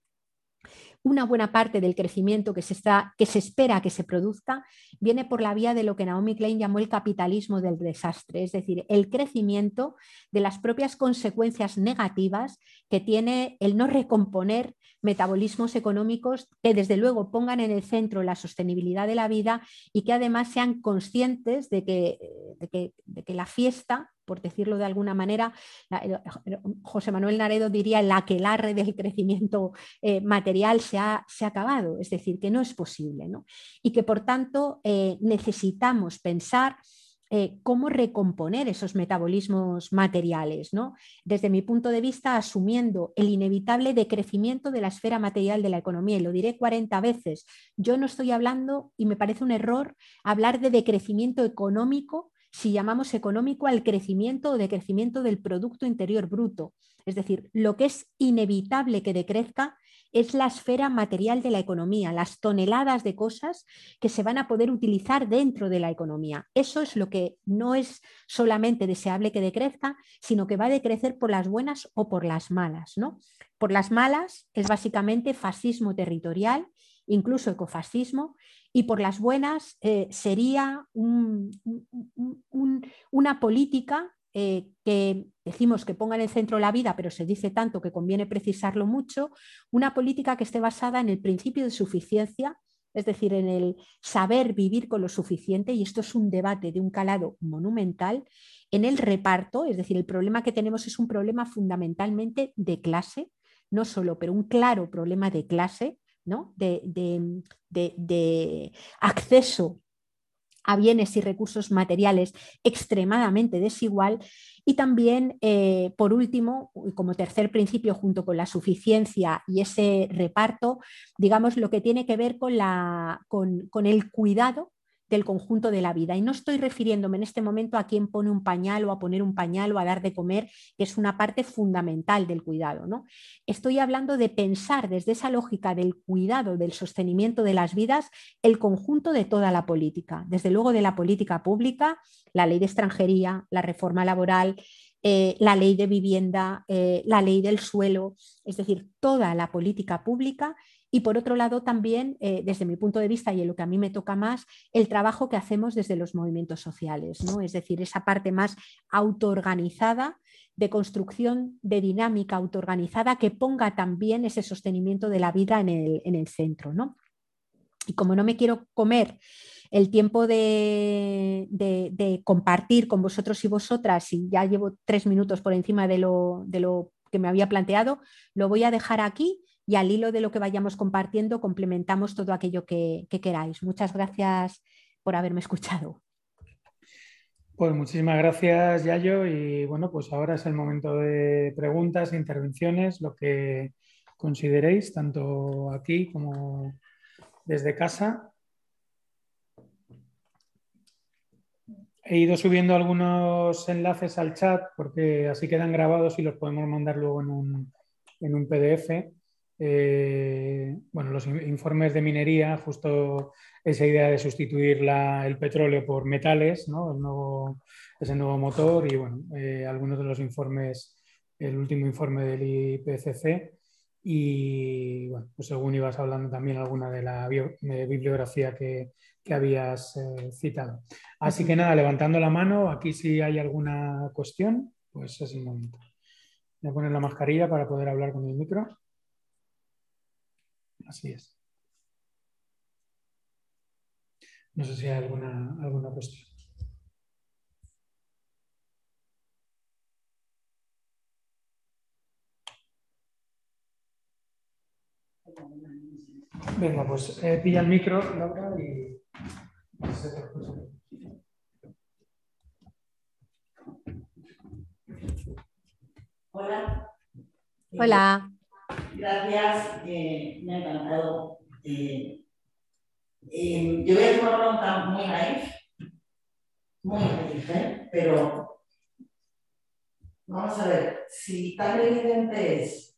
una buena parte del crecimiento que se, está, que se espera que se produzca viene por la vía de lo que Naomi Klein llamó el capitalismo del desastre, es decir, el crecimiento de las propias consecuencias negativas que tiene el no recomponer metabolismos económicos que desde luego pongan en el centro la sostenibilidad de la vida y que además sean conscientes de que, de que la fiesta por decirlo de alguna manera, José Manuel Naredo diría la que arre del crecimiento eh, material se ha, se ha, acabado, es decir, que no es posible y que por tanto eh, necesitamos pensar eh, cómo recomponer esos metabolismos materiales, ¿no? desde mi punto de vista, asumiendo el inevitable decrecimiento de la esfera material de la economía. Y lo diré 40 veces. Yo no estoy hablando, y me parece un error, hablar de decrecimiento económico si llamamos económico al crecimiento o decrecimiento del Producto Interior Bruto. Es decir, lo que es inevitable que decrezca es la esfera material de la economía, las toneladas de cosas que se van a poder utilizar dentro de la economía. Eso es lo que no es solamente deseable que decrezca, sino que va a decrecer por las buenas o por las malas. ¿no? Por las malas es básicamente fascismo territorial, incluso ecofascismo, y por las buenas eh, sería una política eh, que decimos que ponga en el centro la vida, pero se dice tanto que conviene precisarlo mucho, una política que esté basada en el principio de suficiencia, es decir, en el saber vivir con lo suficiente, y esto es un debate de un calado monumental, en el reparto, es decir, el problema que tenemos es un problema fundamentalmente de clase, no solo, pero un claro problema de clase, de, acceso a bienes y recursos materiales extremadamente desigual. Y también, eh, por último, como tercer principio, junto con la suficiencia y ese reparto, digamos, lo que tiene que ver con, la, con el cuidado del conjunto de la vida. Y no estoy refiriéndome en este momento a quien pone un pañal o a poner un pañal o a dar de comer, que es una parte fundamental del cuidado. ¿no? Estoy hablando de pensar desde esa lógica del cuidado, del sostenimiento de las vidas, el conjunto de toda la política. Desde luego de la política pública, la ley de extranjería, la reforma laboral, eh, la ley de vivienda, eh, la ley del suelo, es decir, toda la política pública y por otro lado, también, eh, desde mi punto de vista y en lo que a mí me toca más, el trabajo que hacemos desde los movimientos sociales, ¿no? es decir, esa parte más autoorganizada de construcción de dinámica autoorganizada que ponga también ese sostenimiento de la vida en el, centro. ¿no? Y como no me quiero comer el tiempo de, de, compartir con vosotros y vosotras, y ya llevo tres minutos por encima de lo, de lo que me había planteado, lo voy a dejar aquí y al hilo de lo que vayamos compartiendo complementamos todo aquello que, queráis. Muchas gracias por haberme escuchado. Pues muchísimas gracias, Yayo. Y bueno, pues ahora es el momento de preguntas, intervenciones, lo que consideréis, tanto aquí como desde casa. He ido subiendo algunos enlaces al chat porque así quedan grabados y los podemos mandar luego en un, en un PDF. Eh, bueno, los informes de minería, justo esa idea de sustituir el petróleo por metales, ¿no? el nuevo, ese nuevo motor y bueno, eh, algunos de los informes, el último informe del IPCC y bueno, pues según ibas hablando también alguna de la bibliografía que, que habías eh, citado. Así que nada, levantando la mano, aquí si hay alguna cuestión, pues es el momento. Voy a poner la mascarilla para poder hablar con el micro. Así es. No sé si hay alguna, alguna cuestión. Venga, pues eh, pilla el micro, Laura, y... Hola. Hola. Gracias, eh, me ha encantado. Eh, eh, yo voy a hacer una pregunta muy naif, muy naif, pero vamos a ver, si tan evidente es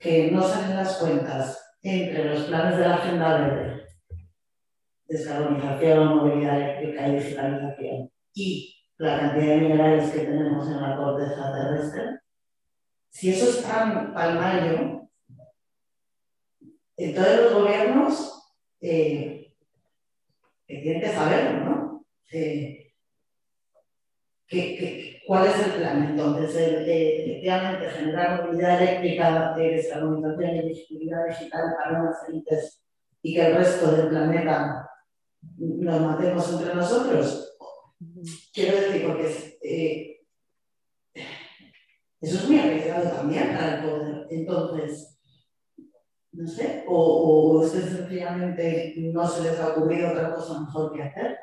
que no salen las cuentas entre los planes de la Agenda Verde, descarbonización, movilidad eléctrica y digitalización, y la cantidad de minerales que tenemos en la corteza terrestre, si eso es tan palmario, entonces los gobiernos eh, tienen que saberlo, ¿no? Eh, cuál es el plan? Entonces, efectivamente, generar movilidad eléctrica, de descarbonización y visibilidad digital para unas élites y que el resto del planeta nos matemos entre nosotros. Quiero decir, porque eh, eso es muy arriesgado también para el poder. Entonces, no sé, o, o sencillamente no se les ha ocurrido otra cosa mejor que hacer.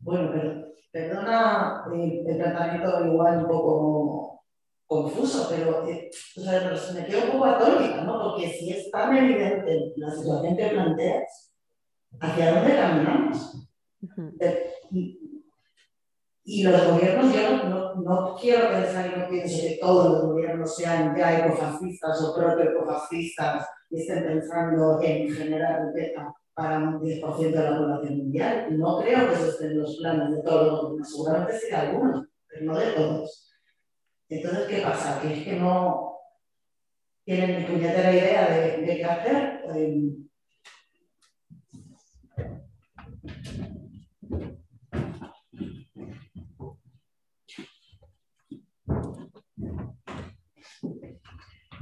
Bueno, pero perdona eh, el tratamiento igual un poco confuso, pero eh, o sea, me quedo un poco atónita, ¿no? Porque si es tan evidente la situación que planteas, ¿hacia dónde caminamos? Y los gobiernos, yo no, no, quiero pensar y no pienso que todos los gobiernos sean ya ecofascistas o proto-ecofascistas y estén pensando en generar riqueza para un 10% de la población mundial. No creo que eso esté en los planes de todos los gobiernos, seguramente sí de algunos, pero no de todos. Entonces, ¿qué pasa? Que es que no tienen ni puñetera idea de, qué hacer. Eh,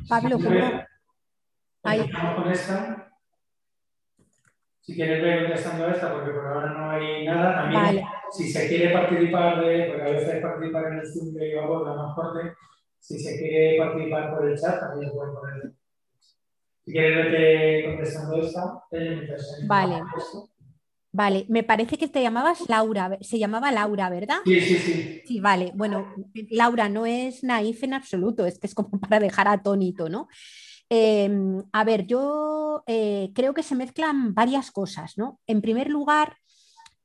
Pablo, ¿cómo? Ahí. con esta. Si quieres ver contestando esta, porque por ahora no hay nada. También, si se quiere participar de, porque a veces participar en el Zoom de yo la más fuerte, si se quiere participar por el chat, también se puede poner. Si quieres verte contestando esta, Vale. Vale, me parece que te llamabas Laura, se llamaba Laura, ¿verdad? Sí, sí, sí. Sí, vale. Bueno, Laura no es naif en absoluto, es que es como para dejar atónito, ¿no? Em, a ver, yo eh, creo que se mezclan varias cosas, ¿no? En primer lugar,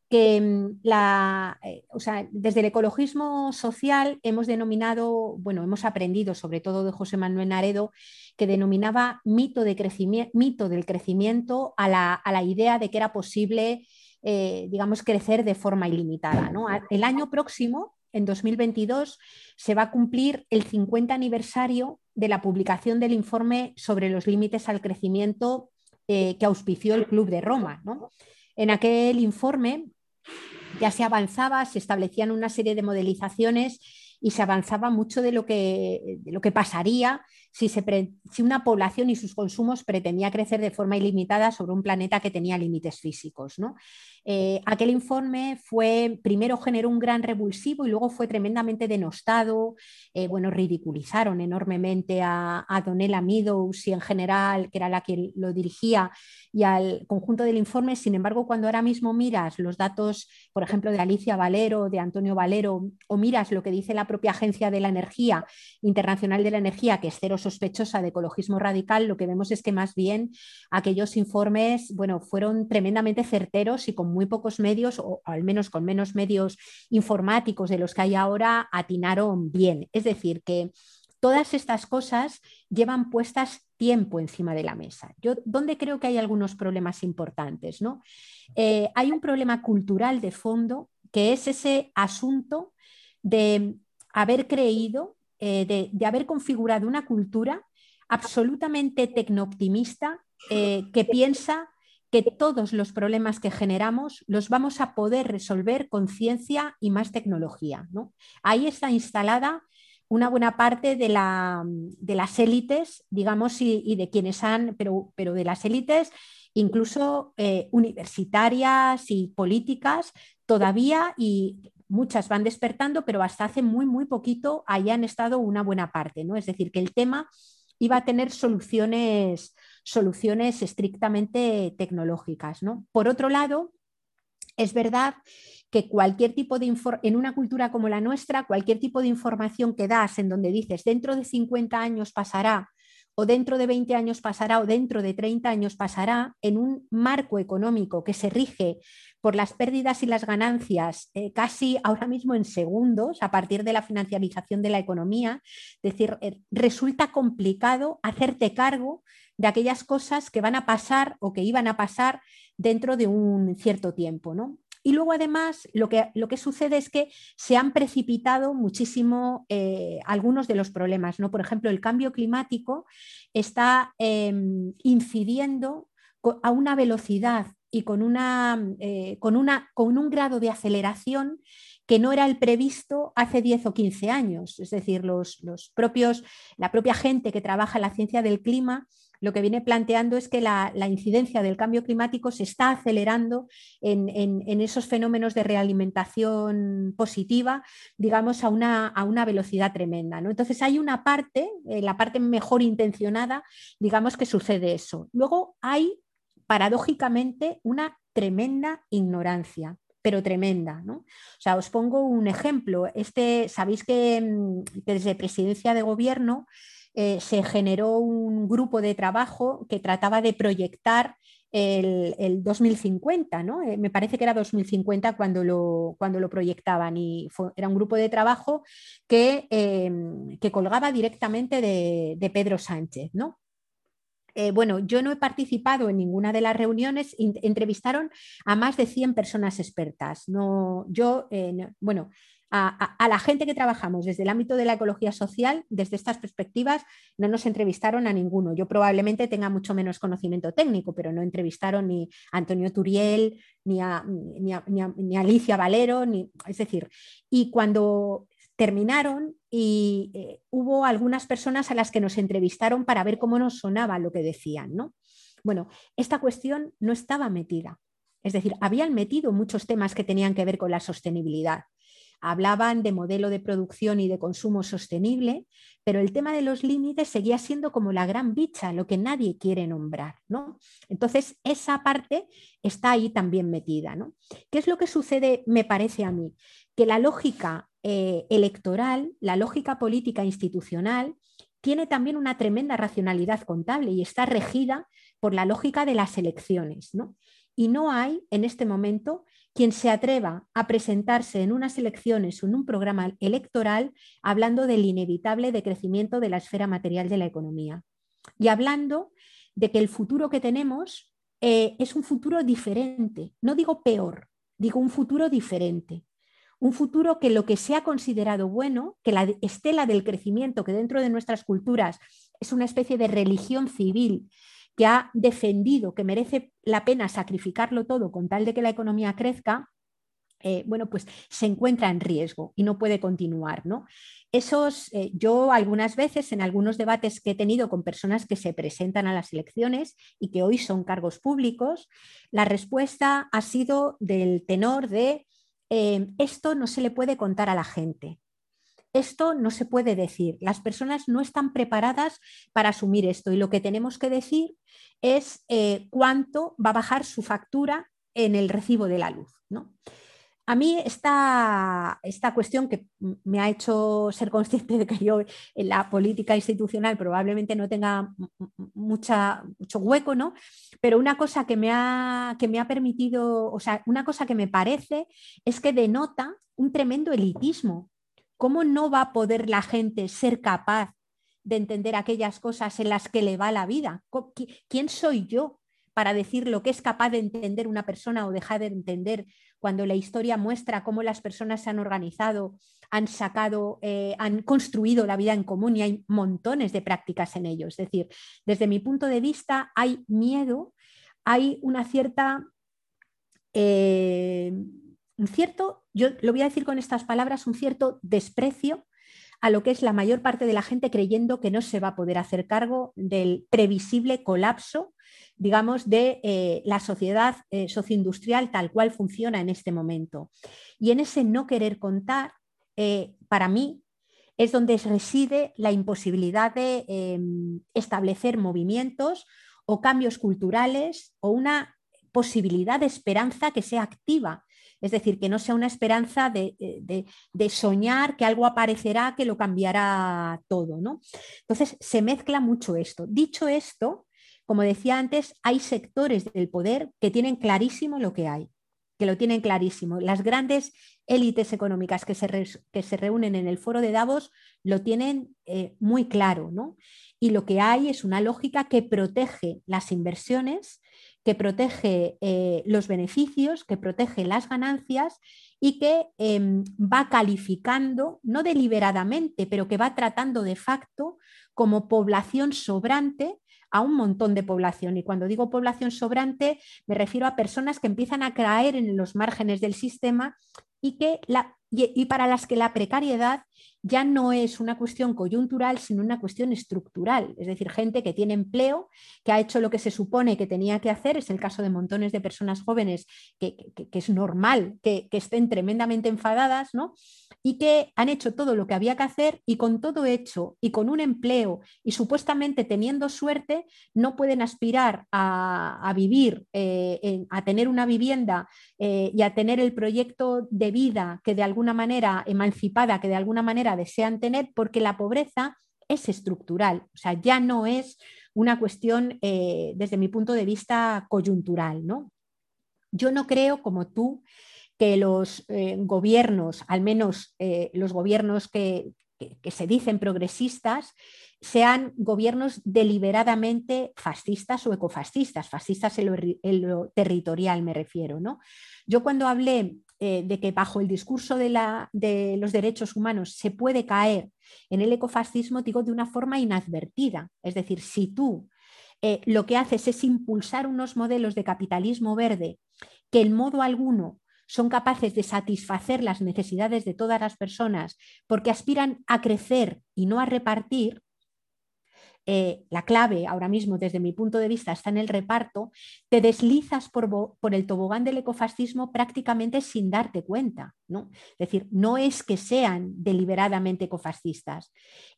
que em, la, eh, desde el ecologismo social hemos denominado, bueno, hemos aprendido sobre todo de José Manuel Naredo, que denominaba mito, de crecimiento, mito del crecimiento a la, a la idea de que era posible eh, digamos, crecer de forma ilimitada. El año próximo, en 2022, se va a cumplir el 50 aniversario de la publicación del informe sobre los límites al crecimiento eh, que auspició el Club de Roma. En aquel informe ya se avanzaba, se establecían una serie de modelizaciones y se avanzaba mucho de lo que, de lo que pasaría si, una población y sus consumos pretendía crecer de forma ilimitada sobre un planeta que tenía límites físicos. ¿no? Eh, aquel informe fue, primero generó un gran revulsivo y luego fue tremendamente denostado. Eh, bueno, ridiculizaron enormemente a, a Donella Meadows y en general, que era la que lo dirigía, y al conjunto del informe. Sin embargo, cuando ahora mismo miras los datos, por ejemplo, de Alicia Valero, de Antonio Valero, o miras lo que dice la propia Agencia de la Energía, Internacional de la Energía, que es cero sospechosa de ecologismo radical, lo que vemos es que más bien aquellos informes, bueno, fueron tremendamente certeros y con muy pocos medios, o al menos con menos medios informáticos de los que hay ahora, atinaron bien. Es decir, que todas estas cosas llevan puestas tiempo encima de la mesa. Yo, ¿Dónde creo que hay algunos problemas importantes? ¿no? Eh, hay un problema cultural de fondo que es ese asunto de haber creído, eh, de, haber configurado una cultura absolutamente tecnooptimista eh, que piensa que todos los problemas que generamos los vamos a poder resolver con ciencia y más tecnología. ¿no? Ahí está instalada una buena parte de, las élites, digamos, y, de quienes han, pero, pero de las élites incluso eh, universitarias y políticas todavía y muchas van despertando, pero hasta hace muy, muy poquito ahí han estado una buena parte, ¿no? Es decir, que el tema iba a tener soluciones, soluciones estrictamente tecnológicas. ¿no? Por otro lado, es verdad que cualquier tipo de en una cultura como la nuestra, cualquier tipo de información que das en donde dices dentro de 50 años pasará o dentro de 20 años pasará o dentro de 30 años pasará en un marco económico que se rige por las pérdidas y las ganancias eh, casi ahora mismo en segundos a partir de la financiarización de la economía. Es decir, eh, resulta complicado hacerte cargo de aquellas cosas que van a pasar o que iban a pasar dentro de un cierto tiempo. ¿no? Y luego además lo que, lo que sucede es que se han precipitado muchísimo eh, algunos de los problemas. ¿no? Por ejemplo, el cambio climático está em, incidiendo a una velocidad y con, una, eh, con, una, con un grado de aceleración que no era el previsto hace 10 o 15 años. Es decir, los, los propios, la propia gente que trabaja en la ciencia del clima lo que viene planteando es que la, incidencia del cambio climático se está acelerando en, esos fenómenos de realimentación positiva, digamos, a una, velocidad tremenda. ¿no? Entonces hay una parte, eh, la parte mejor intencionada, digamos que sucede eso. Luego hay, paradójicamente, una tremenda ignorancia pero tremenda. ¿no? O sea, os pongo un ejemplo. Este, Sabéis que, mm, que desde presidencia de gobierno eh, se generó un grupo de trabajo que trataba de proyectar el, 2050, ¿no? Eh, me parece que era 2050 cuando lo, cuando lo proyectaban y era un grupo de trabajo que, em, que colgaba directamente de, Pedro Sánchez, ¿no? Eh, bueno, yo no he participado en ninguna de las reuniones, entrevistaron a más de 100 personas expertas. No, yo, bueno, a, la gente que trabajamos desde el ámbito de la ecología social, desde estas perspectivas, no nos entrevistaron a ninguno. Yo probablemente tenga mucho menos conocimiento técnico, pero no entrevistaron ni a Antonio Turiel, ni a, Alicia Valero, ni, es decir, y cuando terminaron y eh, hubo algunas personas a las que nos entrevistaron para ver cómo nos sonaba lo que decían, ¿no? Bueno, esta cuestión no estaba metida. Es decir, habían metido muchos temas que tenían que ver con la sostenibilidad, hablaban de modelo de producción y de consumo sostenible, pero el tema de los límites seguía siendo como la gran bicha, lo que nadie quiere nombrar. ¿no? Entonces, esa parte está ahí también metida. ¿no? ¿Qué es lo que sucede, me parece a mí? Que la lógica eh, electoral, la lógica política institucional, tiene también una tremenda racionalidad contable y está regida por la lógica de las elecciones. ¿no? Y no hay en este momento quien se atreva a presentarse en unas elecciones o en un programa electoral hablando del inevitable decrecimiento de la esfera material de la economía y hablando de que el futuro que tenemos eh, es un futuro diferente, no digo peor, digo un futuro diferente. Un futuro que lo que se ha considerado bueno, que la estela del crecimiento, que dentro de nuestras culturas es una especie de religión civil que ha defendido que merece la pena sacrificarlo todo con tal de que la economía crezca, eh, bueno, pues se encuentra en riesgo y no puede continuar, ¿no? Esos, eh, yo algunas veces en algunos debates que he tenido con personas que se presentan a las elecciones y que hoy son cargos públicos, la respuesta ha sido del tenor de eh, esto no se le puede contar a la gente. Esto no se puede decir. Las personas no están preparadas para asumir esto y lo que tenemos que decir es cuánto va a bajar su factura en el recibo de la luz. ¿no? A mí esta, esta cuestión que me ha hecho ser consciente de que yo en la política institucional probablemente no tenga mucha, mucho hueco, ¿no? Pero una cosa que me, ha, que me ha permitido, o sea, una cosa que me parece es que denota un tremendo elitismo. ¿Cómo no va a poder la gente ser capaz de entender aquellas cosas en las que le va la vida? ¿Quién soy yo para decir lo que es capaz de entender una persona o dejar de entender cuando la historia muestra cómo las personas se han organizado, han sacado, eh, han construido la vida en común y hay montones de prácticas en ello. Es decir, desde mi punto de vista hay miedo, hay una cierta... Eh, un cierto, yo lo voy a decir con estas palabras, un cierto desprecio a lo que es la mayor parte de la gente creyendo que no se va a poder hacer cargo del previsible colapso, digamos, de eh, la sociedad eh, socioindustrial tal cual funciona en este momento. Y en ese no querer contar, eh, para mí, es donde reside la imposibilidad de em, establecer movimientos o cambios culturales o una posibilidad de esperanza que sea activa es decir, que no sea una esperanza de, soñar que algo aparecerá que lo cambiará todo. ¿no? Entonces, se mezcla mucho esto. Dicho esto, como decía antes, hay sectores del poder que tienen clarísimo lo que hay, que lo tienen clarísimo. Las grandes élites económicas que se, que se, reúnen en el foro de Davos lo tienen eh, muy claro, ¿no? Y lo que hay es una lógica que protege las inversiones que protege eh, los beneficios, que protege las ganancias y que em, va calificando, no deliberadamente, pero que va tratando de facto como población sobrante a un montón de población. Y cuando digo población sobrante, me refiero a personas que empiezan a caer en los márgenes del sistema y, que y para las que la precariedad ya no es una cuestión coyuntural, sino una cuestión estructural. Es decir, gente que tiene empleo, que ha hecho lo que se supone que tenía que hacer, es el caso de montones de personas jóvenes que, es normal que, estén tremendamente enfadadas, ¿no? Y que han hecho todo lo que había que hacer y con todo hecho y con un empleo y supuestamente teniendo suerte, no pueden aspirar a, vivir, eh, a tener una vivienda eh, y a tener el proyecto de vida que de alguna manera emancipada, que de alguna manera desean tener porque la pobreza es estructural, o sea, ya no es una cuestión eh, desde mi punto de vista coyuntural. ¿no? Yo no creo, como tú, que los eh, gobiernos, al menos eh, los gobiernos que, se dicen progresistas, sean gobiernos deliberadamente fascistas o ecofascistas, fascistas en lo, en lo territorial me refiero. ¿no? Yo cuando hablé eh, de que bajo el discurso de, los derechos humanos se puede caer en el ecofascismo, digo de una forma inadvertida. Es decir, si tú eh, lo que haces es impulsar unos modelos de capitalismo verde que en modo alguno son capaces de satisfacer las necesidades de todas las personas porque aspiran a crecer y no a repartir, eh, la clave ahora mismo desde mi punto de vista está en el reparto, te deslizas por, el tobogán del ecofascismo prácticamente sin darte cuenta. ¿no? Es decir, no es que sean deliberadamente ecofascistas,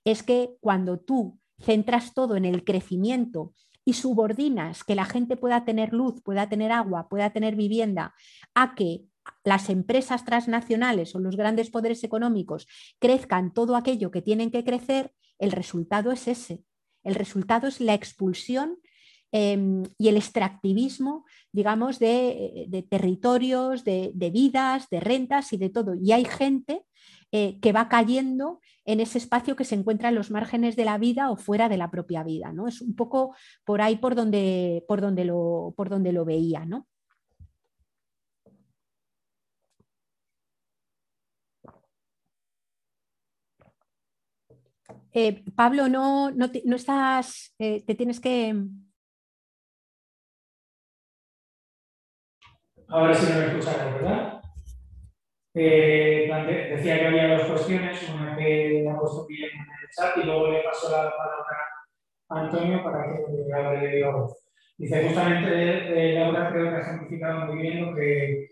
es que cuando tú centras todo en el crecimiento y subordinas que la gente pueda tener luz, pueda tener agua, pueda tener vivienda, a que las empresas transnacionales o los grandes poderes económicos crezcan todo aquello que tienen que crecer, el resultado es ese. El resultado es la expulsión em, y el extractivismo, digamos, de, territorios, de, vidas, de rentas y de todo. Y hay gente eh, que va cayendo en ese espacio que se encuentra en los márgenes de la vida o fuera de la propia vida. ¿no? Es un poco por ahí por donde, por donde, lo, por donde lo veía. ¿no? Eh, Pablo, no, no, estás, eh, te tienes que... Ahora sí me escuchas, ¿verdad? eh, decía que había dos cuestiones, una que ha puesto bien en el chat y luego le paso la palabra a Antonio para que hable de voz. Dice, justamente Laura creo que ha ejemplificado muy bien lo que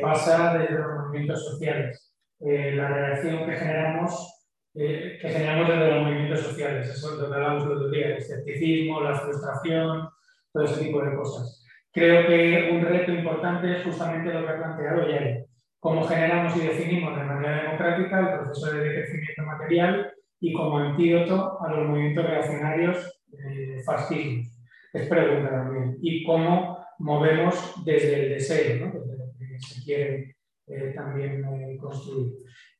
pasa desde los movimientos sociales. La reacción que generamos, eh, que generamos desde los movimientos sociales, eso es lo que hablamos el otro día, el escepticismo, la frustración, todo ese tipo de cosas. Creo que un reto importante es justamente lo que ha planteado Yari, cómo generamos y definimos de manera democrática el proceso de decrecimiento material y como antídoto a los movimientos reaccionarios eh, fascismos. Es pregunta también. Y cómo movemos desde el deseo, ¿no? desde lo que se quiere eh, también eh, construir.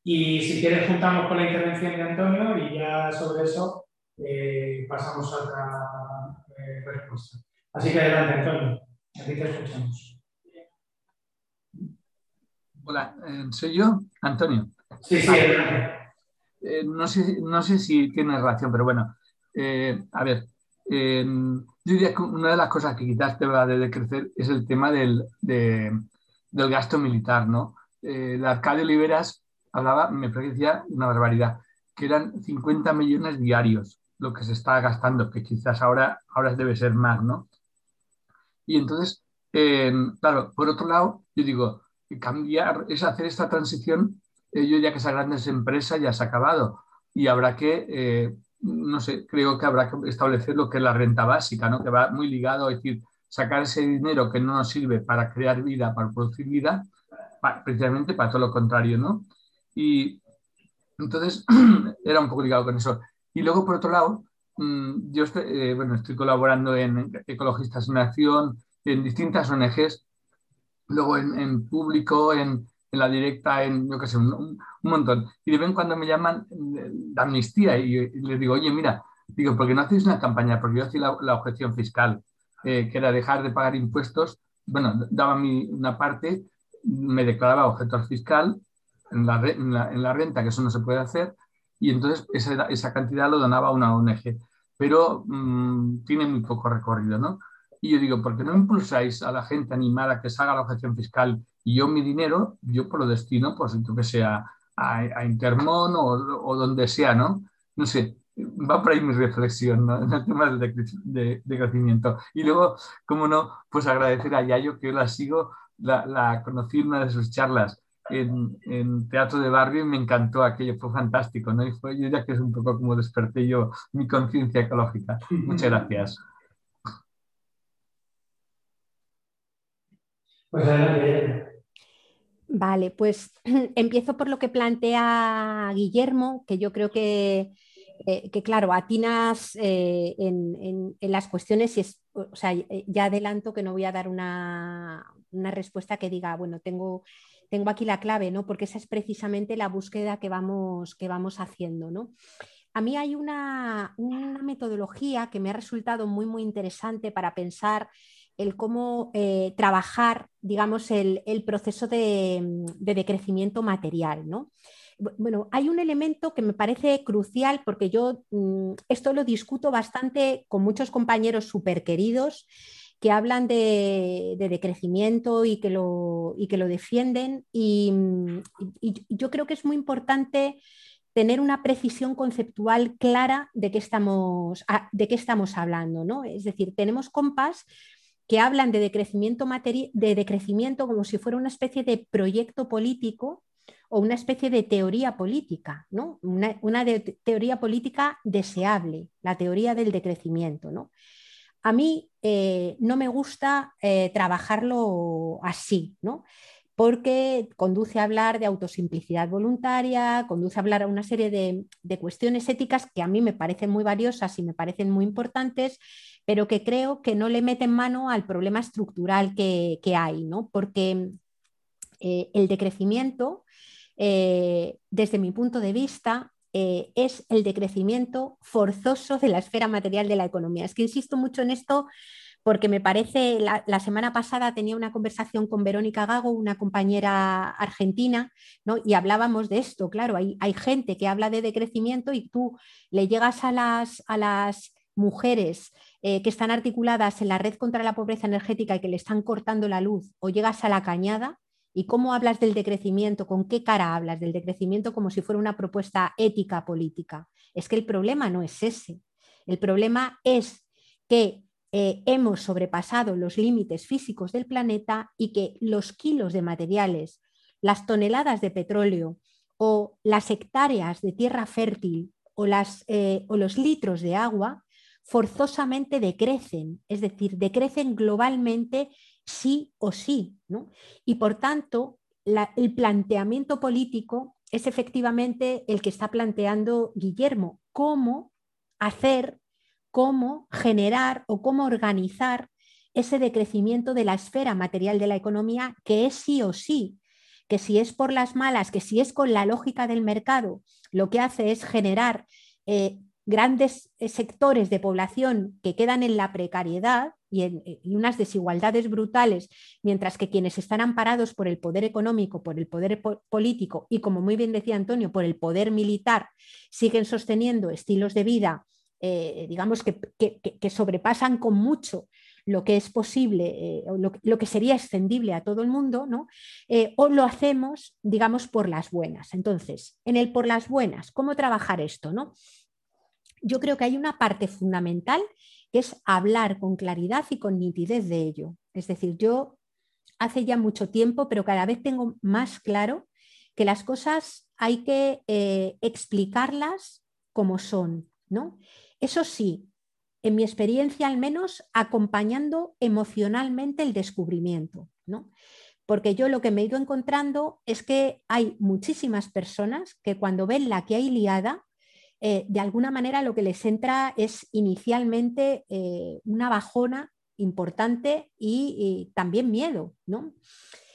Y si quieres juntamos con la intervención de Antonio y ya sobre eso eh, pasamos a otra respuesta. Así que adelante, Antonio. Aquí te escuchamos. Hola, ¿soy yo? Antonio. Sí, sí, adelante. no, sé, no sé si tiene relación, pero bueno, a ver, yo diría que una de las cosas que quizás te va a de crecer es el tema del, del gasto militar, ¿no? Eh, Arcadio Oliveras hablaba, me parecía una barbaridad, que eran 50 millones diarios lo que se está gastando, que quizás ahora, ahora debe ser más, ¿no? Y entonces, eh, claro, por otro lado, yo digo, cambiar es hacer esta transición, eh, yo diría que esa grandes empresas ya se ha acabado y habrá que, eh, no sé, creo que habrá que establecer lo que es la renta básica, ¿no? Que va muy ligado a decir, sacar ese dinero que no nos sirve para crear vida, para producir vida, precisamente para todo lo contrario, ¿no? Y entonces era un poco ligado con eso. Y luego, por otro lado, mm, yo estoy, eh, bueno, estoy colaborando en Ecologistas en Acción, en distintas ONGs, luego en, público, en, en, la directa, en, yo qué sé, un, montón. Y de vez en cuando me llaman de amnistía y, les digo, oye, mira, digo, ¿por qué no hacéis una campaña? Porque yo hacía la, la objeción fiscal. Eh, que era dejar de pagar impuestos, bueno, daba mi, una parte, me declaraba objeto fiscal en la, en, la, renta, que eso no se puede hacer, y entonces esa, esa cantidad lo donaba a una ONG. Pero mm, tiene muy poco recorrido, ¿no? Y yo digo, ¿por qué no impulsáis a la gente animada a que se haga la objeción fiscal y yo mi dinero, yo por lo destino, pues tú que sea a, a Intermon o, o, donde sea, ¿no? No sé, va por ahí mi reflexión en el tema del de, de, crecimiento. Y luego, como no, pues agradecer a Yayo, que yo la sigo, la, la conocí en una de sus charlas en, en, Teatro de Barrio y me encantó aquello, fue fantástico, ¿no? Y fue, yo ya que es un poco como desperté yo mi conciencia ecológica. Muchas gracias. Pues adelante. Vale, pues empiezo por lo que plantea Guillermo, que yo creo que eh, que claro, atinas eh, en, las cuestiones y es, o sea, ya adelanto que no voy a dar una, respuesta que diga, bueno, tengo, tengo aquí la clave, ¿no? Porque esa es precisamente la búsqueda que vamos, que vamos haciendo, ¿no? A mí hay una, metodología que me ha resultado muy, muy interesante para pensar el cómo trabajar, digamos, el, proceso de, de, decrecimiento material, ¿no? Bueno, hay un elemento que me parece crucial porque yo mm, esto lo discuto bastante con muchos compañeros súper queridos que hablan de, decrecimiento y que lo, defienden. Y, yo creo que es muy importante tener una precisión conceptual clara de qué estamos, de qué estamos hablando. ¿no? Es decir, tenemos compas que hablan de decrecimiento, de decrecimiento como si fuera una especie de proyecto político o una especie de teoría política, ¿no? una, teoría política deseable, la teoría del decrecimiento. ¿no? A mí eh, no me gusta eh, trabajarlo así, ¿no? porque conduce a hablar de autosimplicidad voluntaria, conduce a hablar a una serie de, cuestiones éticas que a mí me parecen muy valiosas y me parecen muy importantes, pero que creo que no le meten mano al problema estructural que, hay, ¿no? porque eh, el decrecimiento desde mi punto de vista, eh, es el decrecimiento forzoso de la esfera material de la economía. Es que insisto mucho en esto porque me parece, la, semana pasada tenía una conversación con Verónica Gago, una compañera argentina, ¿no? y hablábamos de esto, claro, hay, hay, gente que habla de decrecimiento y tú le llegas a las, a las mujeres eh, que están articuladas en la red contra la pobreza energética y que le están cortando la luz, o llegas a la cañada ¿Y cómo hablas del decrecimiento? ¿Con qué cara hablas del decrecimiento como si fuera una propuesta ética política? Es que el problema no es ese. El problema es que eh, hemos sobrepasado los límites físicos del planeta y que los kilos de materiales, las toneladas de petróleo o las hectáreas de tierra fértil o, las, eh, o los litros de agua forzosamente decrecen, es decir, decrecen globalmente sí o sí. Y por tanto, el planteamiento político es efectivamente el que está planteando Guillermo, cómo hacer, cómo generar o cómo organizar ese decrecimiento de la esfera material de la economía que es sí o sí, que si es por las malas, que si es con la lógica del mercado, lo que hace es generar eh, grandes eh, sectores de población que quedan en la precariedad y en unas desigualdades brutales, mientras que quienes están amparados por el poder económico, por el poder político y, como muy bien decía Antonio, por el poder militar, siguen sosteniendo estilos de vida, eh, digamos, que, sobrepasan con mucho lo que es posible, eh, lo, que sería extendible a todo el mundo, ¿no? o lo hacemos, digamos, por las buenas. Entonces, en el por las buenas, ¿cómo trabajar esto? ¿no? yo creo que hay una parte fundamental es hablar con claridad y con nitidez de ello. Es decir, yo hace ya mucho tiempo, pero cada vez tengo más claro que las cosas hay que eh, explicarlas como son, ¿no? Eso sí, en mi experiencia al menos, acompañando emocionalmente el descubrimiento, ¿no? Porque yo lo que me he ido encontrando es que hay muchísimas personas que cuando ven la que hay liada, eh, de alguna manera lo que les entra es inicialmente eh, una bajona importante y, también miedo. ¿no?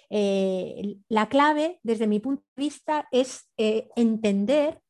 Eh, la clave, desde mi punto de vista, es entender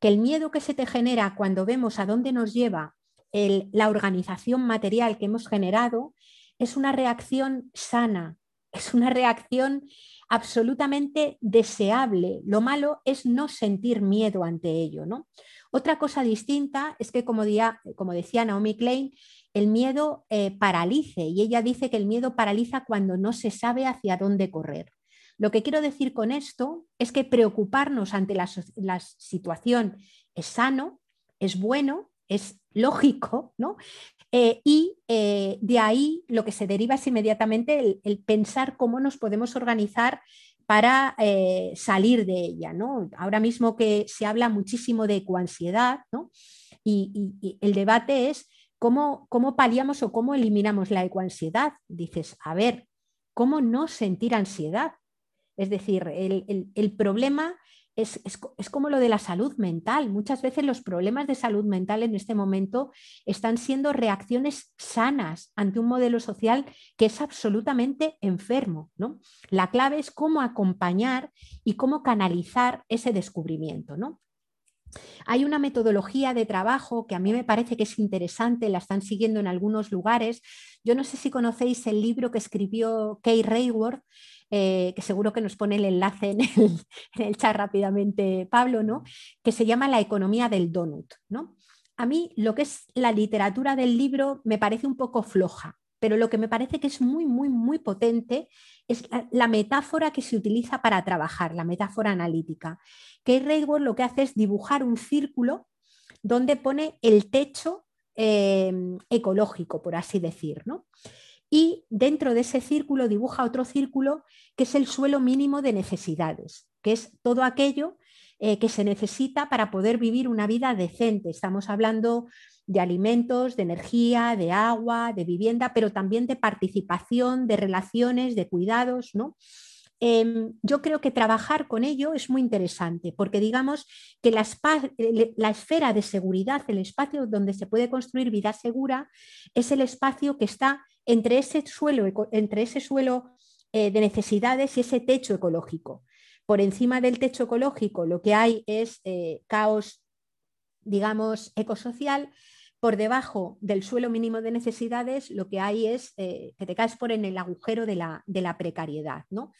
que el miedo que se te genera cuando vemos a dónde nos lleva la organización material que hemos generado es una reacción sana, es una reacción absolutamente deseable. Lo malo es no sentir miedo ante ello. ¿no? Otra cosa distinta es que, como, decía Naomi Klein, el miedo eh, paralice y ella dice que el miedo paraliza cuando no se sabe hacia dónde correr. Lo que quiero decir con esto es que preocuparnos ante la, situación es sano, es bueno, es lógico, ¿no? Eh, y eh, de ahí lo que se deriva es inmediatamente el, pensar cómo nos podemos organizar para eh, salir de ella. ¿no? Ahora mismo que se habla muchísimo de ecoansiedad ¿no? y, el debate es cómo, cómo paliamos o cómo eliminamos la ecoansiedad. Dices, a ver, ¿cómo no sentir ansiedad? Es decir, el, el problema es, como lo de la salud mental. Muchas veces los problemas de salud mental en este momento están siendo reacciones sanas ante un modelo social que es absolutamente enfermo. ¿no? La clave es cómo acompañar y cómo canalizar ese descubrimiento. ¿no? Hay una metodología de trabajo que a mí me parece que es interesante, la están siguiendo en algunos lugares. Yo no sé si conocéis el libro que escribió Kay Rayworth, eh, que seguro que nos pone el enlace en el, chat rápidamente Pablo, ¿no? que se llama La economía del donut. ¿no? A mí lo que es la literatura del libro me parece un poco floja, pero lo que me parece que es muy, muy, muy potente es la, metáfora que se utiliza para trabajar, la metáfora analítica. Que Rayworth lo que hace es dibujar un círculo donde pone el techo eh, ecológico, por así decir. ¿no? Y dentro de ese círculo dibuja otro círculo que es el suelo mínimo de necesidades, que es todo aquello eh, que se necesita para poder vivir una vida decente. Estamos hablando de alimentos, de energía, de agua, de vivienda, pero también de participación, de relaciones, de cuidados, ¿no? Em, yo creo que trabajar con ello es muy interesante, porque digamos que la, la, esfera de seguridad, el espacio donde se puede construir vida segura, es el espacio que está entre ese suelo, entre ese suelo eh, de necesidades y ese techo ecológico. Por encima del techo ecológico lo que hay es eh, caos, digamos, ecosocial. Por debajo del suelo mínimo de necesidades lo que hay es eh, que te caes por en el agujero de la, de la precariedad. ¿no?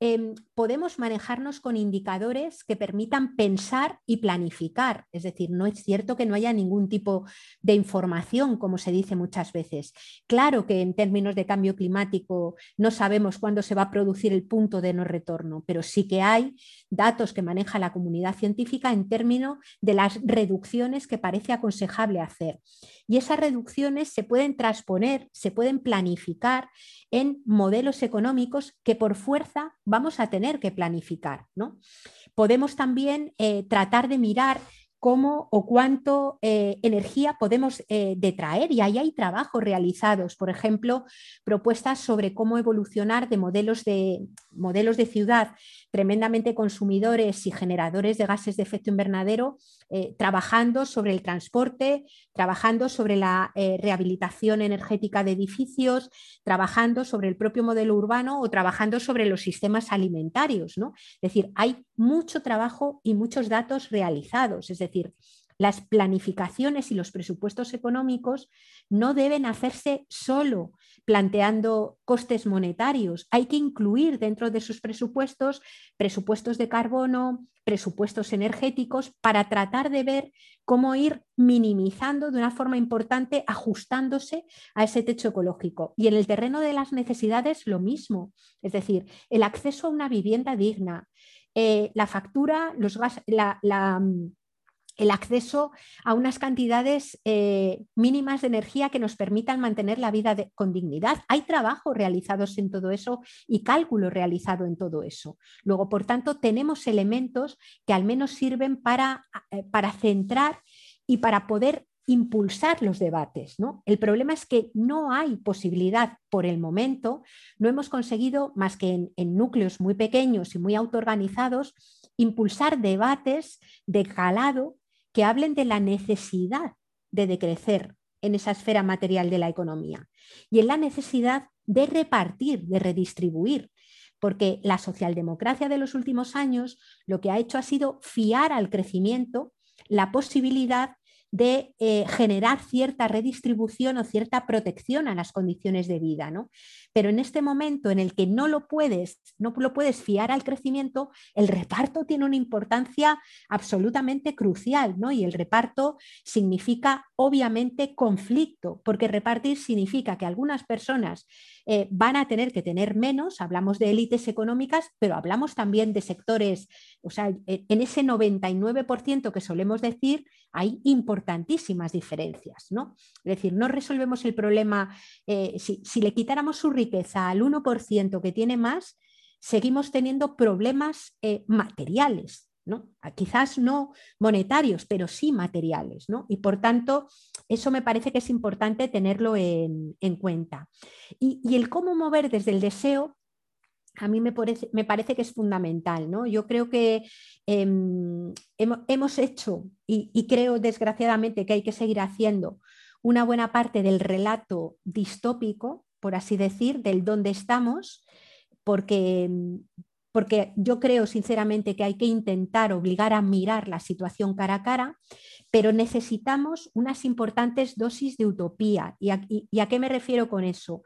Em, podemos manejarnos con indicadores que permitan pensar y planificar. Es decir, no es cierto que no haya ningún tipo de información, como se dice muchas veces. Claro que en términos de cambio climático no sabemos cuándo se va a producir el punto de no retorno, pero sí que hay datos que maneja la comunidad científica en términos de las reducciones que parece aconsejable hacer. Y esas reducciones se pueden transponer, se pueden planificar en modelos económicos que por fuerza vamos a tener que planificar. ¿no? Podemos también eh, tratar de mirar cómo o cuánto eh, energía podemos eh, detraer y ahí hay trabajos realizados, por ejemplo, propuestas sobre cómo evolucionar de modelos de, modelos de ciudad tremendamente consumidores y generadores de gases de efecto invernadero, eh, trabajando sobre el transporte, trabajando sobre la rehabilitación energética de edificios, trabajando sobre el propio modelo urbano o trabajando sobre los sistemas alimentarios. ¿no? Es decir, hay mucho trabajo y muchos datos realizados. Es decir, las planificaciones y los presupuestos económicos no deben hacerse solo planteando costes monetarios. Hay que incluir dentro de sus presupuestos presupuestos de carbono, presupuestos energéticos, para tratar de ver cómo ir minimizando de una forma importante, ajustándose a ese techo ecológico. Y en el terreno de las necesidades, lo mismo. Es decir, el acceso a una vivienda digna, eh, la factura, los gas, la, mm, el acceso a unas cantidades eh, mínimas de energía que nos permitan mantener la vida con dignidad. Hay trabajo realizados en todo eso y cálculo realizado en todo eso. Luego, por tanto, tenemos elementos que al menos sirven para, eh, para centrar y para poder impulsar los debates. ¿no? El problema es que no hay posibilidad por el momento, no hemos conseguido, más que en, en núcleos muy pequeños y muy autoorganizados, impulsar debates de calado que hablen de la necesidad de decrecer en esa esfera material de la economía y en la necesidad de repartir, de redistribuir, porque la socialdemocracia de los últimos años lo que ha hecho ha sido fiar al crecimiento la posibilidad de eh, generar cierta redistribución o cierta protección a las condiciones de vida. ¿no? Pero en este momento en el que no lo puedes, no lo puedes fiar al crecimiento, el reparto tiene una importancia absolutamente crucial, ¿no? Y el reparto significa obviamente conflicto, porque repartir significa que algunas personas eh, van a tener que tener menos, hablamos de élites económicas, pero hablamos también de sectores, o sea, en ese 99% que solemos decir, hay importantísimas diferencias, ¿no? Es decir, no resolvemos el problema, eh, si, le quitáramos su riqueza al 1% que tiene más, seguimos teniendo problemas eh, materiales, ¿no? Quizás no monetarios, pero sí materiales, ¿no? Y por tanto, eso me parece que es importante tenerlo en, cuenta. Y, el cómo mover desde el deseo, a mí me parece, me parece que es fundamental, ¿no? Yo creo que em, hemos hecho, y, y creo desgraciadamente que hay que seguir haciendo, una buena parte del relato distópico, por así decir, del dónde estamos, porque porque yo creo sinceramente que hay que intentar obligar a mirar la situación cara a cara, pero necesitamos unas importantes dosis de utopía. ¿Y a, qué me refiero con eso?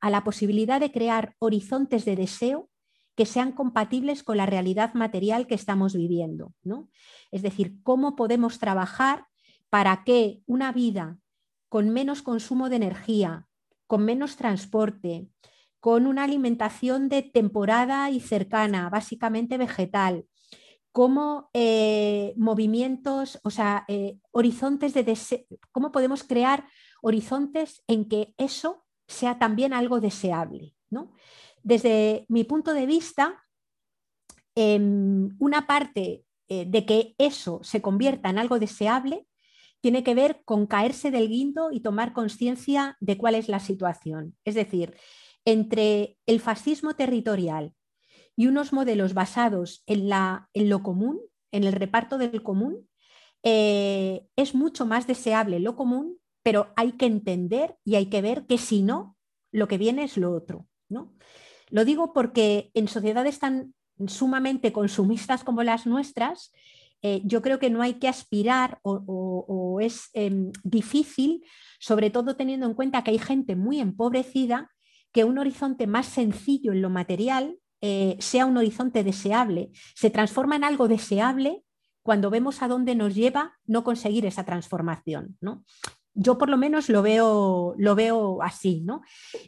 A la posibilidad de crear horizontes de deseo que sean compatibles con la realidad material que estamos viviendo. ¿no? Es decir, cómo podemos trabajar para que una vida con menos consumo de energía, con menos transporte, con una alimentación de temporada y cercana, básicamente vegetal, como eh, movimientos, o sea, eh, horizontes de deseo, cómo podemos crear horizontes en que eso sea también algo deseable. Desde mi punto de vista, em, una parte eh, de que eso se convierta en algo deseable tiene que ver con caerse del guindo y tomar conciencia de cuál es la situación. Es decir, entre el fascismo territorial y unos modelos basados en, la, en lo común, en el reparto del común, eh, es mucho más deseable lo común, pero hay que entender y hay que ver que si no, lo que viene es lo otro. ¿no? Lo digo porque en sociedades tan sumamente consumistas como las nuestras, eh, yo creo que no hay que aspirar o, es em, difícil, sobre todo teniendo en cuenta que hay gente muy empobrecida que un horizonte más sencillo en lo material eh, sea un horizonte deseable. Se transforma en algo deseable cuando vemos a dónde nos lleva no conseguir esa transformación. ¿no? Yo por lo menos lo veo, lo veo así, ¿no?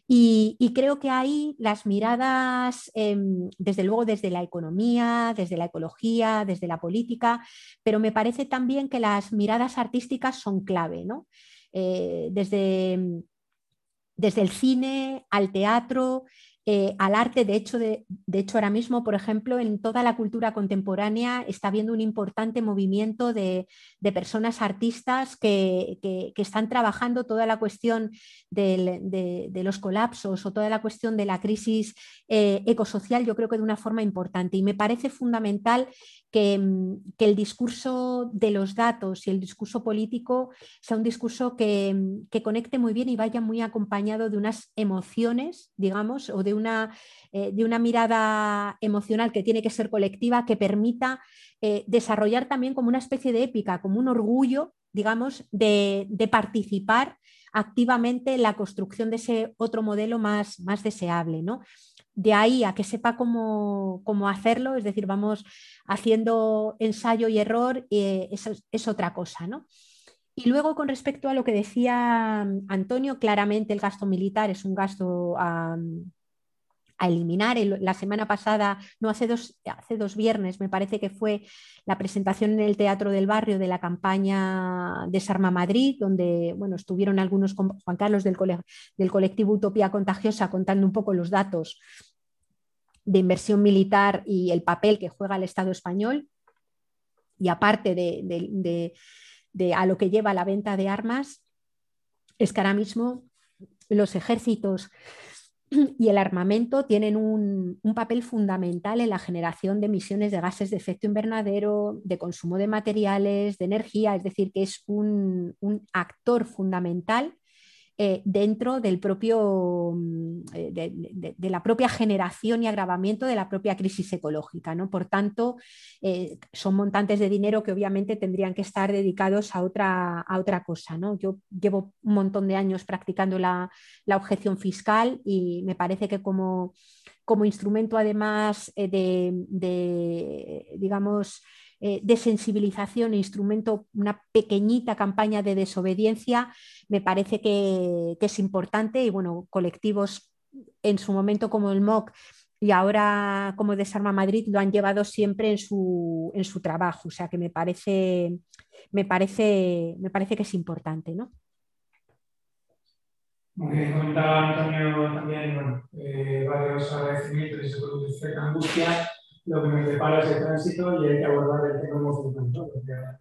Y, creo que ahí las miradas, em, desde luego desde la economía, desde la ecología, desde la política, pero me parece también que las miradas artísticas son clave, ¿no? Eh, desde, desde el cine al teatro, eh, al arte. De hecho, de, hecho, ahora mismo, por ejemplo, en toda la cultura contemporánea está habiendo un importante movimiento de, personas artistas que, están trabajando toda la cuestión de, los colapsos o toda la cuestión de la crisis eh, ecosocial, yo creo que de una forma importante. Y me parece fundamental que, el discurso de los datos y el discurso político sea un discurso que, que conecte muy bien y vaya muy acompañado de unas emociones, digamos, o de una, eh, de una mirada emocional que tiene que ser colectiva, que permita eh, desarrollar también como una especie de épica, como un orgullo, digamos, de, participar activamente en la construcción de ese otro modelo más, más deseable. ¿no? De ahí a que sepa cómo, hacerlo, es decir, vamos haciendo ensayo y error, eh, es, otra cosa. ¿no? Y luego, con respecto a lo que decía Antonio, claramente el gasto militar es un gasto a eliminar. la semana pasada, no hace dos, hace dos viernes, me parece que fue la presentación en el Teatro del Barrio de la campaña Desarma Madrid, donde bueno, estuvieron algunos, Juan Carlos del, colectivo Utopía Contagiosa, contando un poco los datos de inversión militar y el papel que juega el Estado español. Y aparte de, de a lo que lleva la venta de armas, es que ahora mismo los ejércitos y el armamento tienen un, papel fundamental en la generación de emisiones de gases de efecto invernadero, de consumo de materiales, de energía, es decir, que es un actor fundamental eh, dentro del propio, mm, eh, de, la propia generación y agravamiento de la propia crisis ecológica. ¿no? Por tanto, eh, son montantes de dinero que obviamente tendrían que estar dedicados a otra, a otra cosa. ¿no? Yo llevo un montón de años practicando la, objeción fiscal y me parece que como, como instrumento además de digamos, eh, de sensibilización instrumento, una pequeñita campaña de desobediencia, me parece que, es importante y bueno, colectivos en su momento como el MOC y ahora como Desarma Madrid lo han llevado siempre en su, en su trabajo, o sea que me parece, me parece, me parece que es importante, ¿no? Como comentaba Antonio también, bueno, eh, varios agradecimientos y se produce angustia lo que nos depara ese tránsito y hay que abordar el tema emocional. Muchas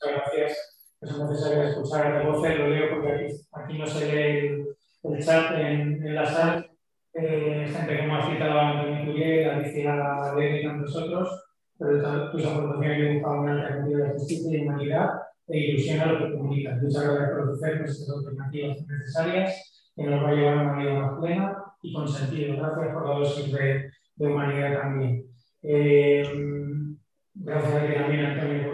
gracias. Es necesario escuchar a la voz, lo leo porque aquí, aquí no se lee el, chat en, en, la sala. Eh, gente como ha citado Antonio Turiel, Alicia Ley y tantos otros, pero tus aportaciones dibujan una alternativa de justicia y humanidad e ilusión a lo que comunicas. Muchas gracias por ofrecernos estas alternativas necesarias que nos va a llevar a una vida más plena y con sentido. Gracias por la dosis de, de humanidad también. Eh, gracias a ti también, Antonio,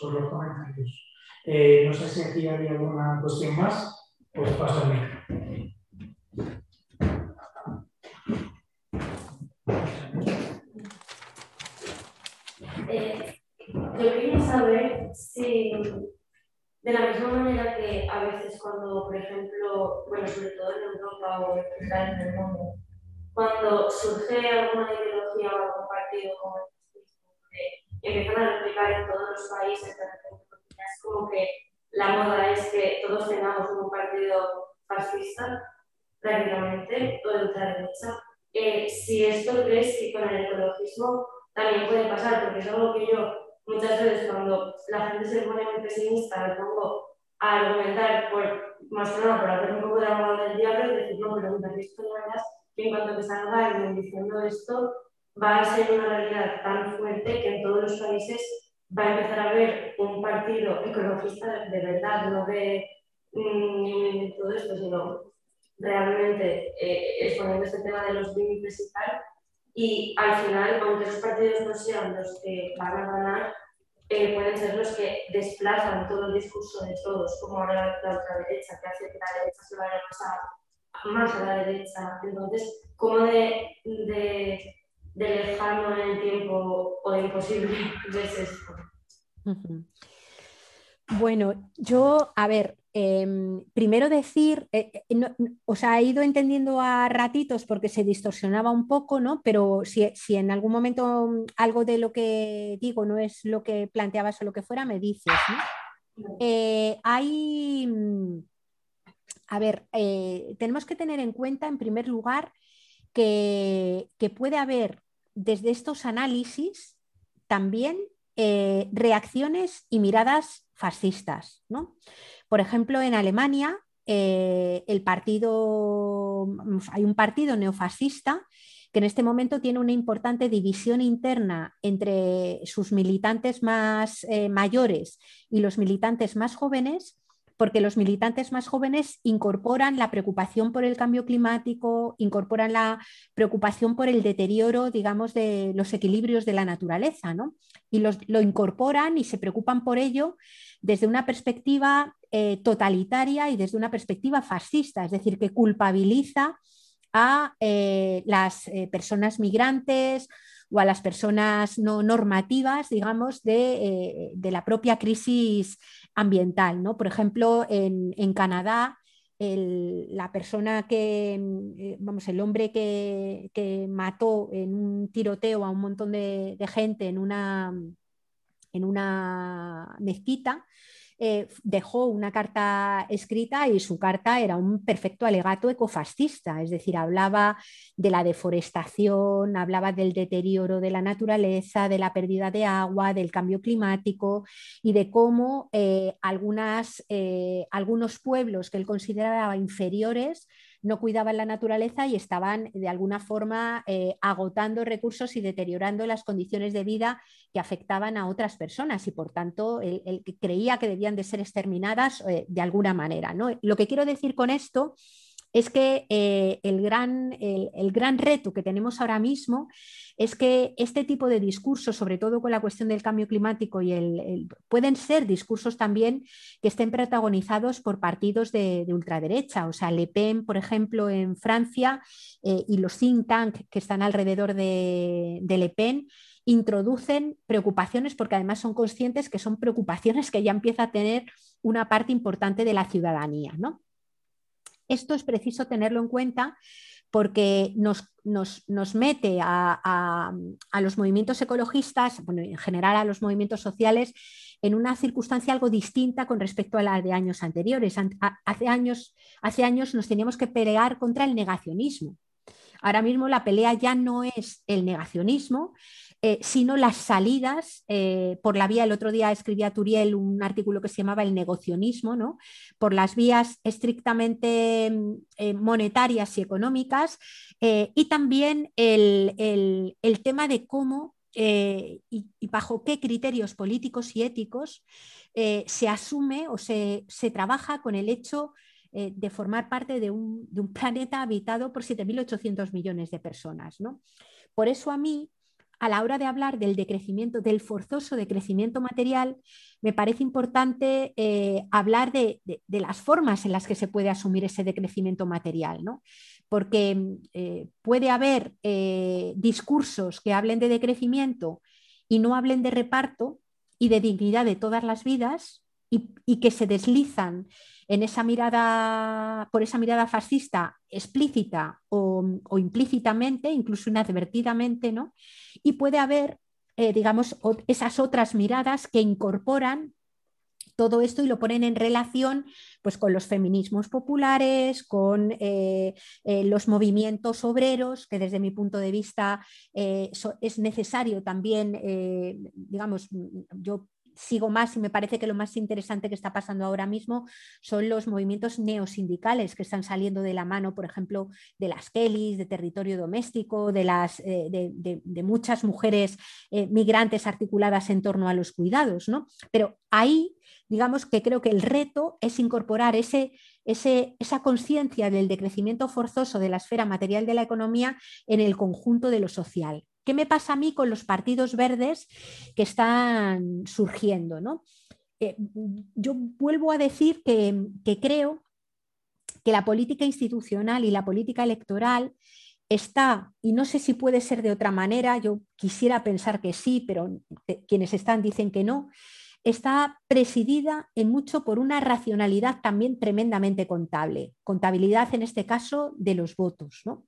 por los, comentarios. Eh, no sé si aquí hay alguna cuestión más, pues paso a mí. Eh, yo quería saber si, de la misma manera que a veces cuando, por ejemplo, bueno, sobre todo en Europa o en el mundo, cuando surge alguna ideología o algún partido como el que empiezan a replicar en todos los países, es como que la moda es que todos tengamos un partido fascista, prácticamente, o de ultraderecha. Eh, si esto crees que con el ecologismo también puede pasar, porque es algo que yo muchas veces cuando la gente se pone muy pesimista me pongo a argumentar por, más que nada por hacer un poco de abogado del diablo y decir, no, pero mira, esto no es que en cuanto que salga alguien diciendo esto, va a ser una realidad tan fuerte que en todos los países va a empezar a haber un partido ecologista de verdad, no de mm, todo esto, sino realmente eh, exponiendo este tema de los límites y tal. Y al final, aunque esos partidos no sean los que van a ganar, eh, pueden ser los que desplazan todo el discurso de todos, como ahora la, otra derecha, que hace que la derecha se vaya a pasar más a la derecha. Entonces, ¿cómo de, de de en el tiempo o de imposible ves esto? Bueno, yo, a ver, em, primero decir, eh, eh, o sea, he ido entendiendo a ratitos porque se distorsionaba un poco, ¿no? Pero si, en algún momento mm, algo de lo que digo no es lo que planteabas o lo que fuera, me dices, ¿no? Eh, hay, mm, a ver, tenemos que tener en cuenta, en primer lugar, que, que puede haber desde estos análisis también eh, reacciones y miradas fascistas. ¿no? Por ejemplo, en Alemania, eh, el partido, hay un partido neofascista que en este momento tiene una importante división interna entre sus militantes más eh, mayores y los militantes más jóvenes, porque los militantes más jóvenes incorporan la preocupación por el cambio climático, incorporan la preocupación por el deterioro, digamos, de los equilibrios de la naturaleza, ¿no? Y lo incorporan y se preocupan por ello desde una perspectiva eh, totalitaria y desde una perspectiva fascista, es decir, que culpabiliza a eh, las eh, personas migrantes o a las personas no normativas, digamos, de, la propia crisis ambiental. ¿no? Por ejemplo, en, Canadá, la persona que, vamos, el hombre que, que, mató en un tiroteo a un montón de, de gente en una, en una mezquita, eh, dejó una carta escrita y su carta era un perfecto alegato ecofascista, es decir, hablaba de la deforestación, hablaba del deterioro de la naturaleza, de la pérdida de agua, del cambio climático y de cómo eh, eh, algunos pueblos que él consideraba inferiores no cuidaban la naturaleza y estaban de alguna forma eh, agotando recursos y deteriorando las condiciones de vida que afectaban a otras personas y por tanto él, creía que debían de ser exterminadas eh, de alguna manera. ¿no? Lo que quiero decir con esto es que eh, el, gran, el, gran, reto que tenemos ahora mismo es que este tipo de discursos, sobre todo con la cuestión del cambio climático, y el, pueden ser discursos también que estén protagonizados por partidos de, ultraderecha. O sea, Le Pen, por ejemplo, en Francia, eh, y los think tank que están alrededor de, de Le Pen, introducen preocupaciones porque además son conscientes que son preocupaciones que ya empieza a tener una parte importante de la ciudadanía. ¿no? Esto es preciso tenerlo en cuenta porque nos, mete a, los movimientos ecologistas, bueno, en general a los movimientos sociales, en una circunstancia algo distinta con respecto a la de años anteriores. Hace años, hace años nos teníamos que pelear contra el negacionismo. Ahora mismo la pelea ya no es el negacionismo, eh, sino las salidas eh, por la vía, el otro día escribía Turiel un artículo que se llamaba El negocionismo, ¿no? por las vías estrictamente mm, eh, monetarias y económicas, y también el, tema de cómo y, bajo qué criterios políticos y éticos se asume o se, trabaja con el hecho de formar parte de un, de un, planeta habitado por 7.800 millones de personas. ¿no? Por eso a mí a la hora de hablar del decrecimiento, del forzoso decrecimiento material, me parece importante eh, hablar de, las formas en las que se puede asumir ese decrecimiento material, ¿no? porque eh, puede haber eh, discursos que hablen de decrecimiento y no hablen de reparto y de dignidad de todas las vidas y que se deslizan en esa mirada, por esa mirada fascista explícita o, implícitamente, incluso inadvertidamente, ¿no? Y puede haber, eh, digamos, esas otras miradas que incorporan todo esto y lo ponen en relación pues, con los feminismos populares, con eh, eh, los movimientos obreros, que desde mi punto de vista es necesario también, digamos, yo sigo más y me parece que lo más interesante que está pasando ahora mismo son los movimientos neosindicales que están saliendo de la mano, por ejemplo, de las Kellys, de territorio doméstico, de, las, eh, de, muchas mujeres eh, migrantes articuladas en torno a los cuidados. ¿no? Pero ahí, digamos que creo que el reto es incorporar ese, esa conciencia del decrecimiento forzoso de la esfera material de la economía en el conjunto de lo social. ¿Qué me pasa a mí con los partidos verdes que están surgiendo? ¿no? Eh, yo vuelvo a decir que, creo que la política institucional y la política electoral está, y no sé si puede ser de otra manera, yo quisiera pensar que sí, pero quienes están dicen que no, está presidida en mucho por una racionalidad también tremendamente contable, contabilidad en este caso de los votos. ¿no?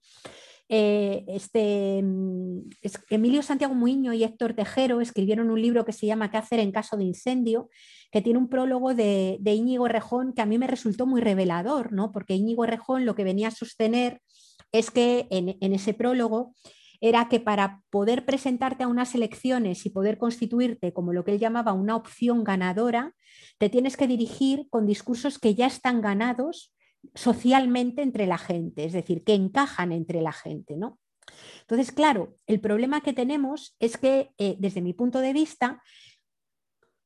Eh, este, mm, Emilio Santiago Muiño y Héctor Tejero escribieron un libro que se llama ¿Qué hacer en caso de incendio? que tiene un prólogo de, Íñigo Rejón que a mí me resultó muy revelador, ¿no? porque Íñigo Rejón lo que venía a sostener es que en, en ese prólogo era que para poder presentarte a unas elecciones y poder constituirte como lo que él llamaba una opción ganadora, te tienes que dirigir con discursos que ya están ganados socialmente entre la gente, es decir, que encajan entre la gente, ¿no? Entonces, claro, el problema que tenemos es que, eh, desde mi punto de vista,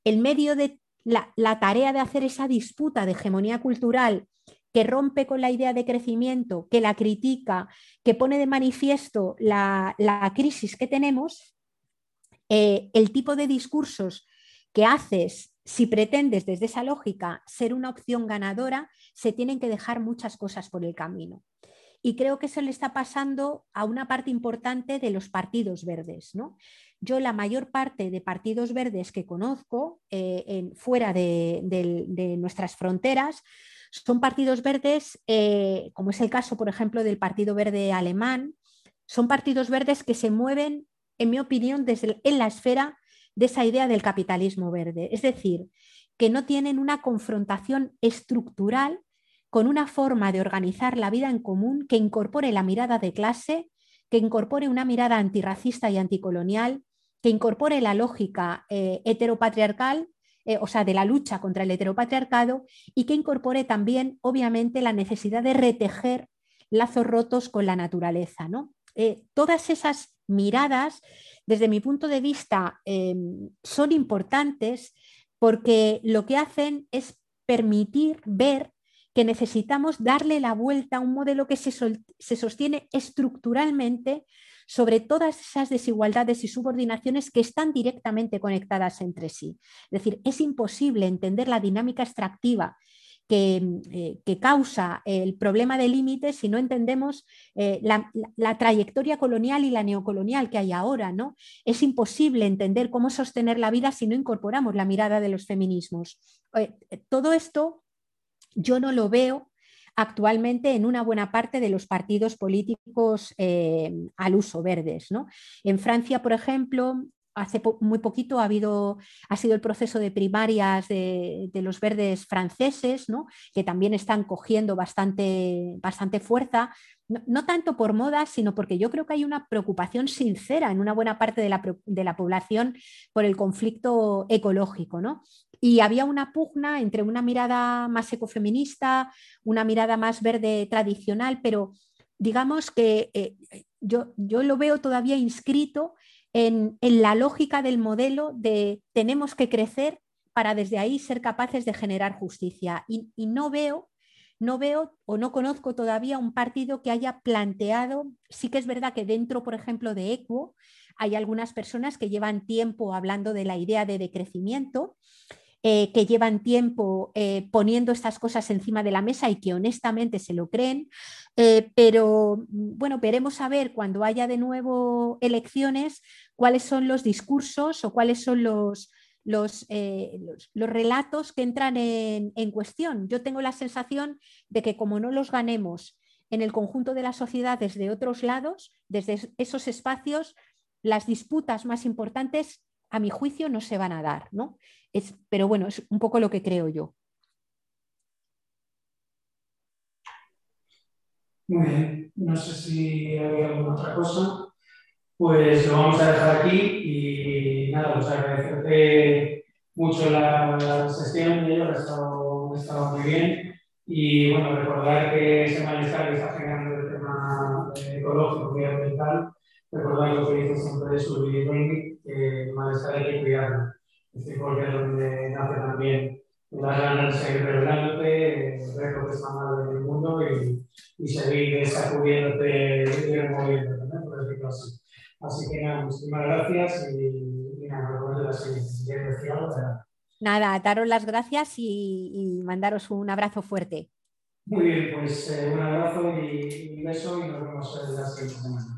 el medio de la, tarea de hacer esa disputa de hegemonía cultural que rompe con la idea de crecimiento, que la critica, que pone de manifiesto la, crisis que tenemos, eh, el tipo de discursos que haces si pretendes desde esa lógica ser una opción ganadora, se tienen que dejar muchas cosas por el camino. Y creo que eso le está pasando a una parte importante de los partidos verdes. ¿no? Yo la mayor parte de partidos verdes que conozco eh, fuera de, nuestras fronteras son partidos verdes, eh, como es el caso, por ejemplo, del Partido Verde Alemán, son partidos verdes que se mueven, en mi opinión, desde en la esfera de esa idea del capitalismo verde. Es decir, que no tienen una confrontación estructural con una forma de organizar la vida en común que incorpore la mirada de clase, que incorpore una mirada antirracista y anticolonial, que incorpore la lógica eh, heteropatriarcal, eh, o sea, de la lucha contra el heteropatriarcado, y que incorpore también, obviamente, la necesidad de retejer lazos rotos con la naturaleza. ¿no? Eh, todas esas miradas desde mi punto de vista, em, son importantes porque lo que hacen es permitir ver que necesitamos darle la vuelta a un modelo que se, se, sostiene estructuralmente sobre todas esas desigualdades y subordinaciones que están directamente conectadas entre sí. Es decir, es imposible entender la dinámica extractiva eh, que, causa el problema de límites si no entendemos eh, la, trayectoria colonial y la neocolonial que hay ahora. ¿no? Es imposible entender cómo sostener la vida si no incorporamos la mirada de los feminismos. Eh, todo esto yo no lo veo actualmente en una buena parte de los partidos políticos al uso verdes. ¿no? En Francia, por ejemplo, hace muy poquito ha, sido el proceso de primarias de, los verdes franceses, que también están cogiendo bastante, bastante fuerza, no, tanto por moda, sino porque yo creo que hay una preocupación sincera en una buena parte de la, población por el conflicto ecológico. Y había una pugna entre una mirada más ecofeminista, una mirada más verde tradicional, pero digamos que eh, yo, yo lo veo todavía inscrito en, la lógica del modelo de tenemos que crecer para desde ahí ser capaces de generar justicia. Y, no veo, no veo o no conozco todavía un partido que haya planteado, sí que es verdad que dentro, por ejemplo, de ECUO, hay algunas personas que llevan tiempo hablando de la idea de decrecimiento, eh, que llevan tiempo eh, poniendo estas cosas encima de la mesa y que honestamente se lo creen, eh, pero bueno, veremos a ver cuando haya de nuevo elecciones cuáles son los discursos o cuáles son los, los, los, relatos que entran en, en cuestión. Yo tengo la sensación de que como no los ganemos en el conjunto de la sociedad desde otros lados, desde esos espacios, las disputas más importantes, a mi juicio, no se van a dar. ¿no? pero bueno, es un poco lo que creo yo. Muy bien, no sé si hay alguna otra cosa. Pues lo vamos a dejar aquí y nada, pues agradecerte mucho la, sesión, ha estado, ha estado muy bien. Y bueno, recordar que ese malestar que está generando el tema ecológico y ambiental, recordar lo que dice siempre de su que malestar hay que cuidarlo este porque es donde nace también las ganas de seguir revelándote, ver lo que está mal en el mundo y, y seguir sacudiéndote y removiéndote, ¿no? por decirlo así. Así que nada, muchísimas gracias y, y nada, nos la siguiente Nada, daros las gracias y, y mandaros un abrazo fuerte. Muy bien, pues eh, un abrazo y, y beso y nos vemos la siguiente semana.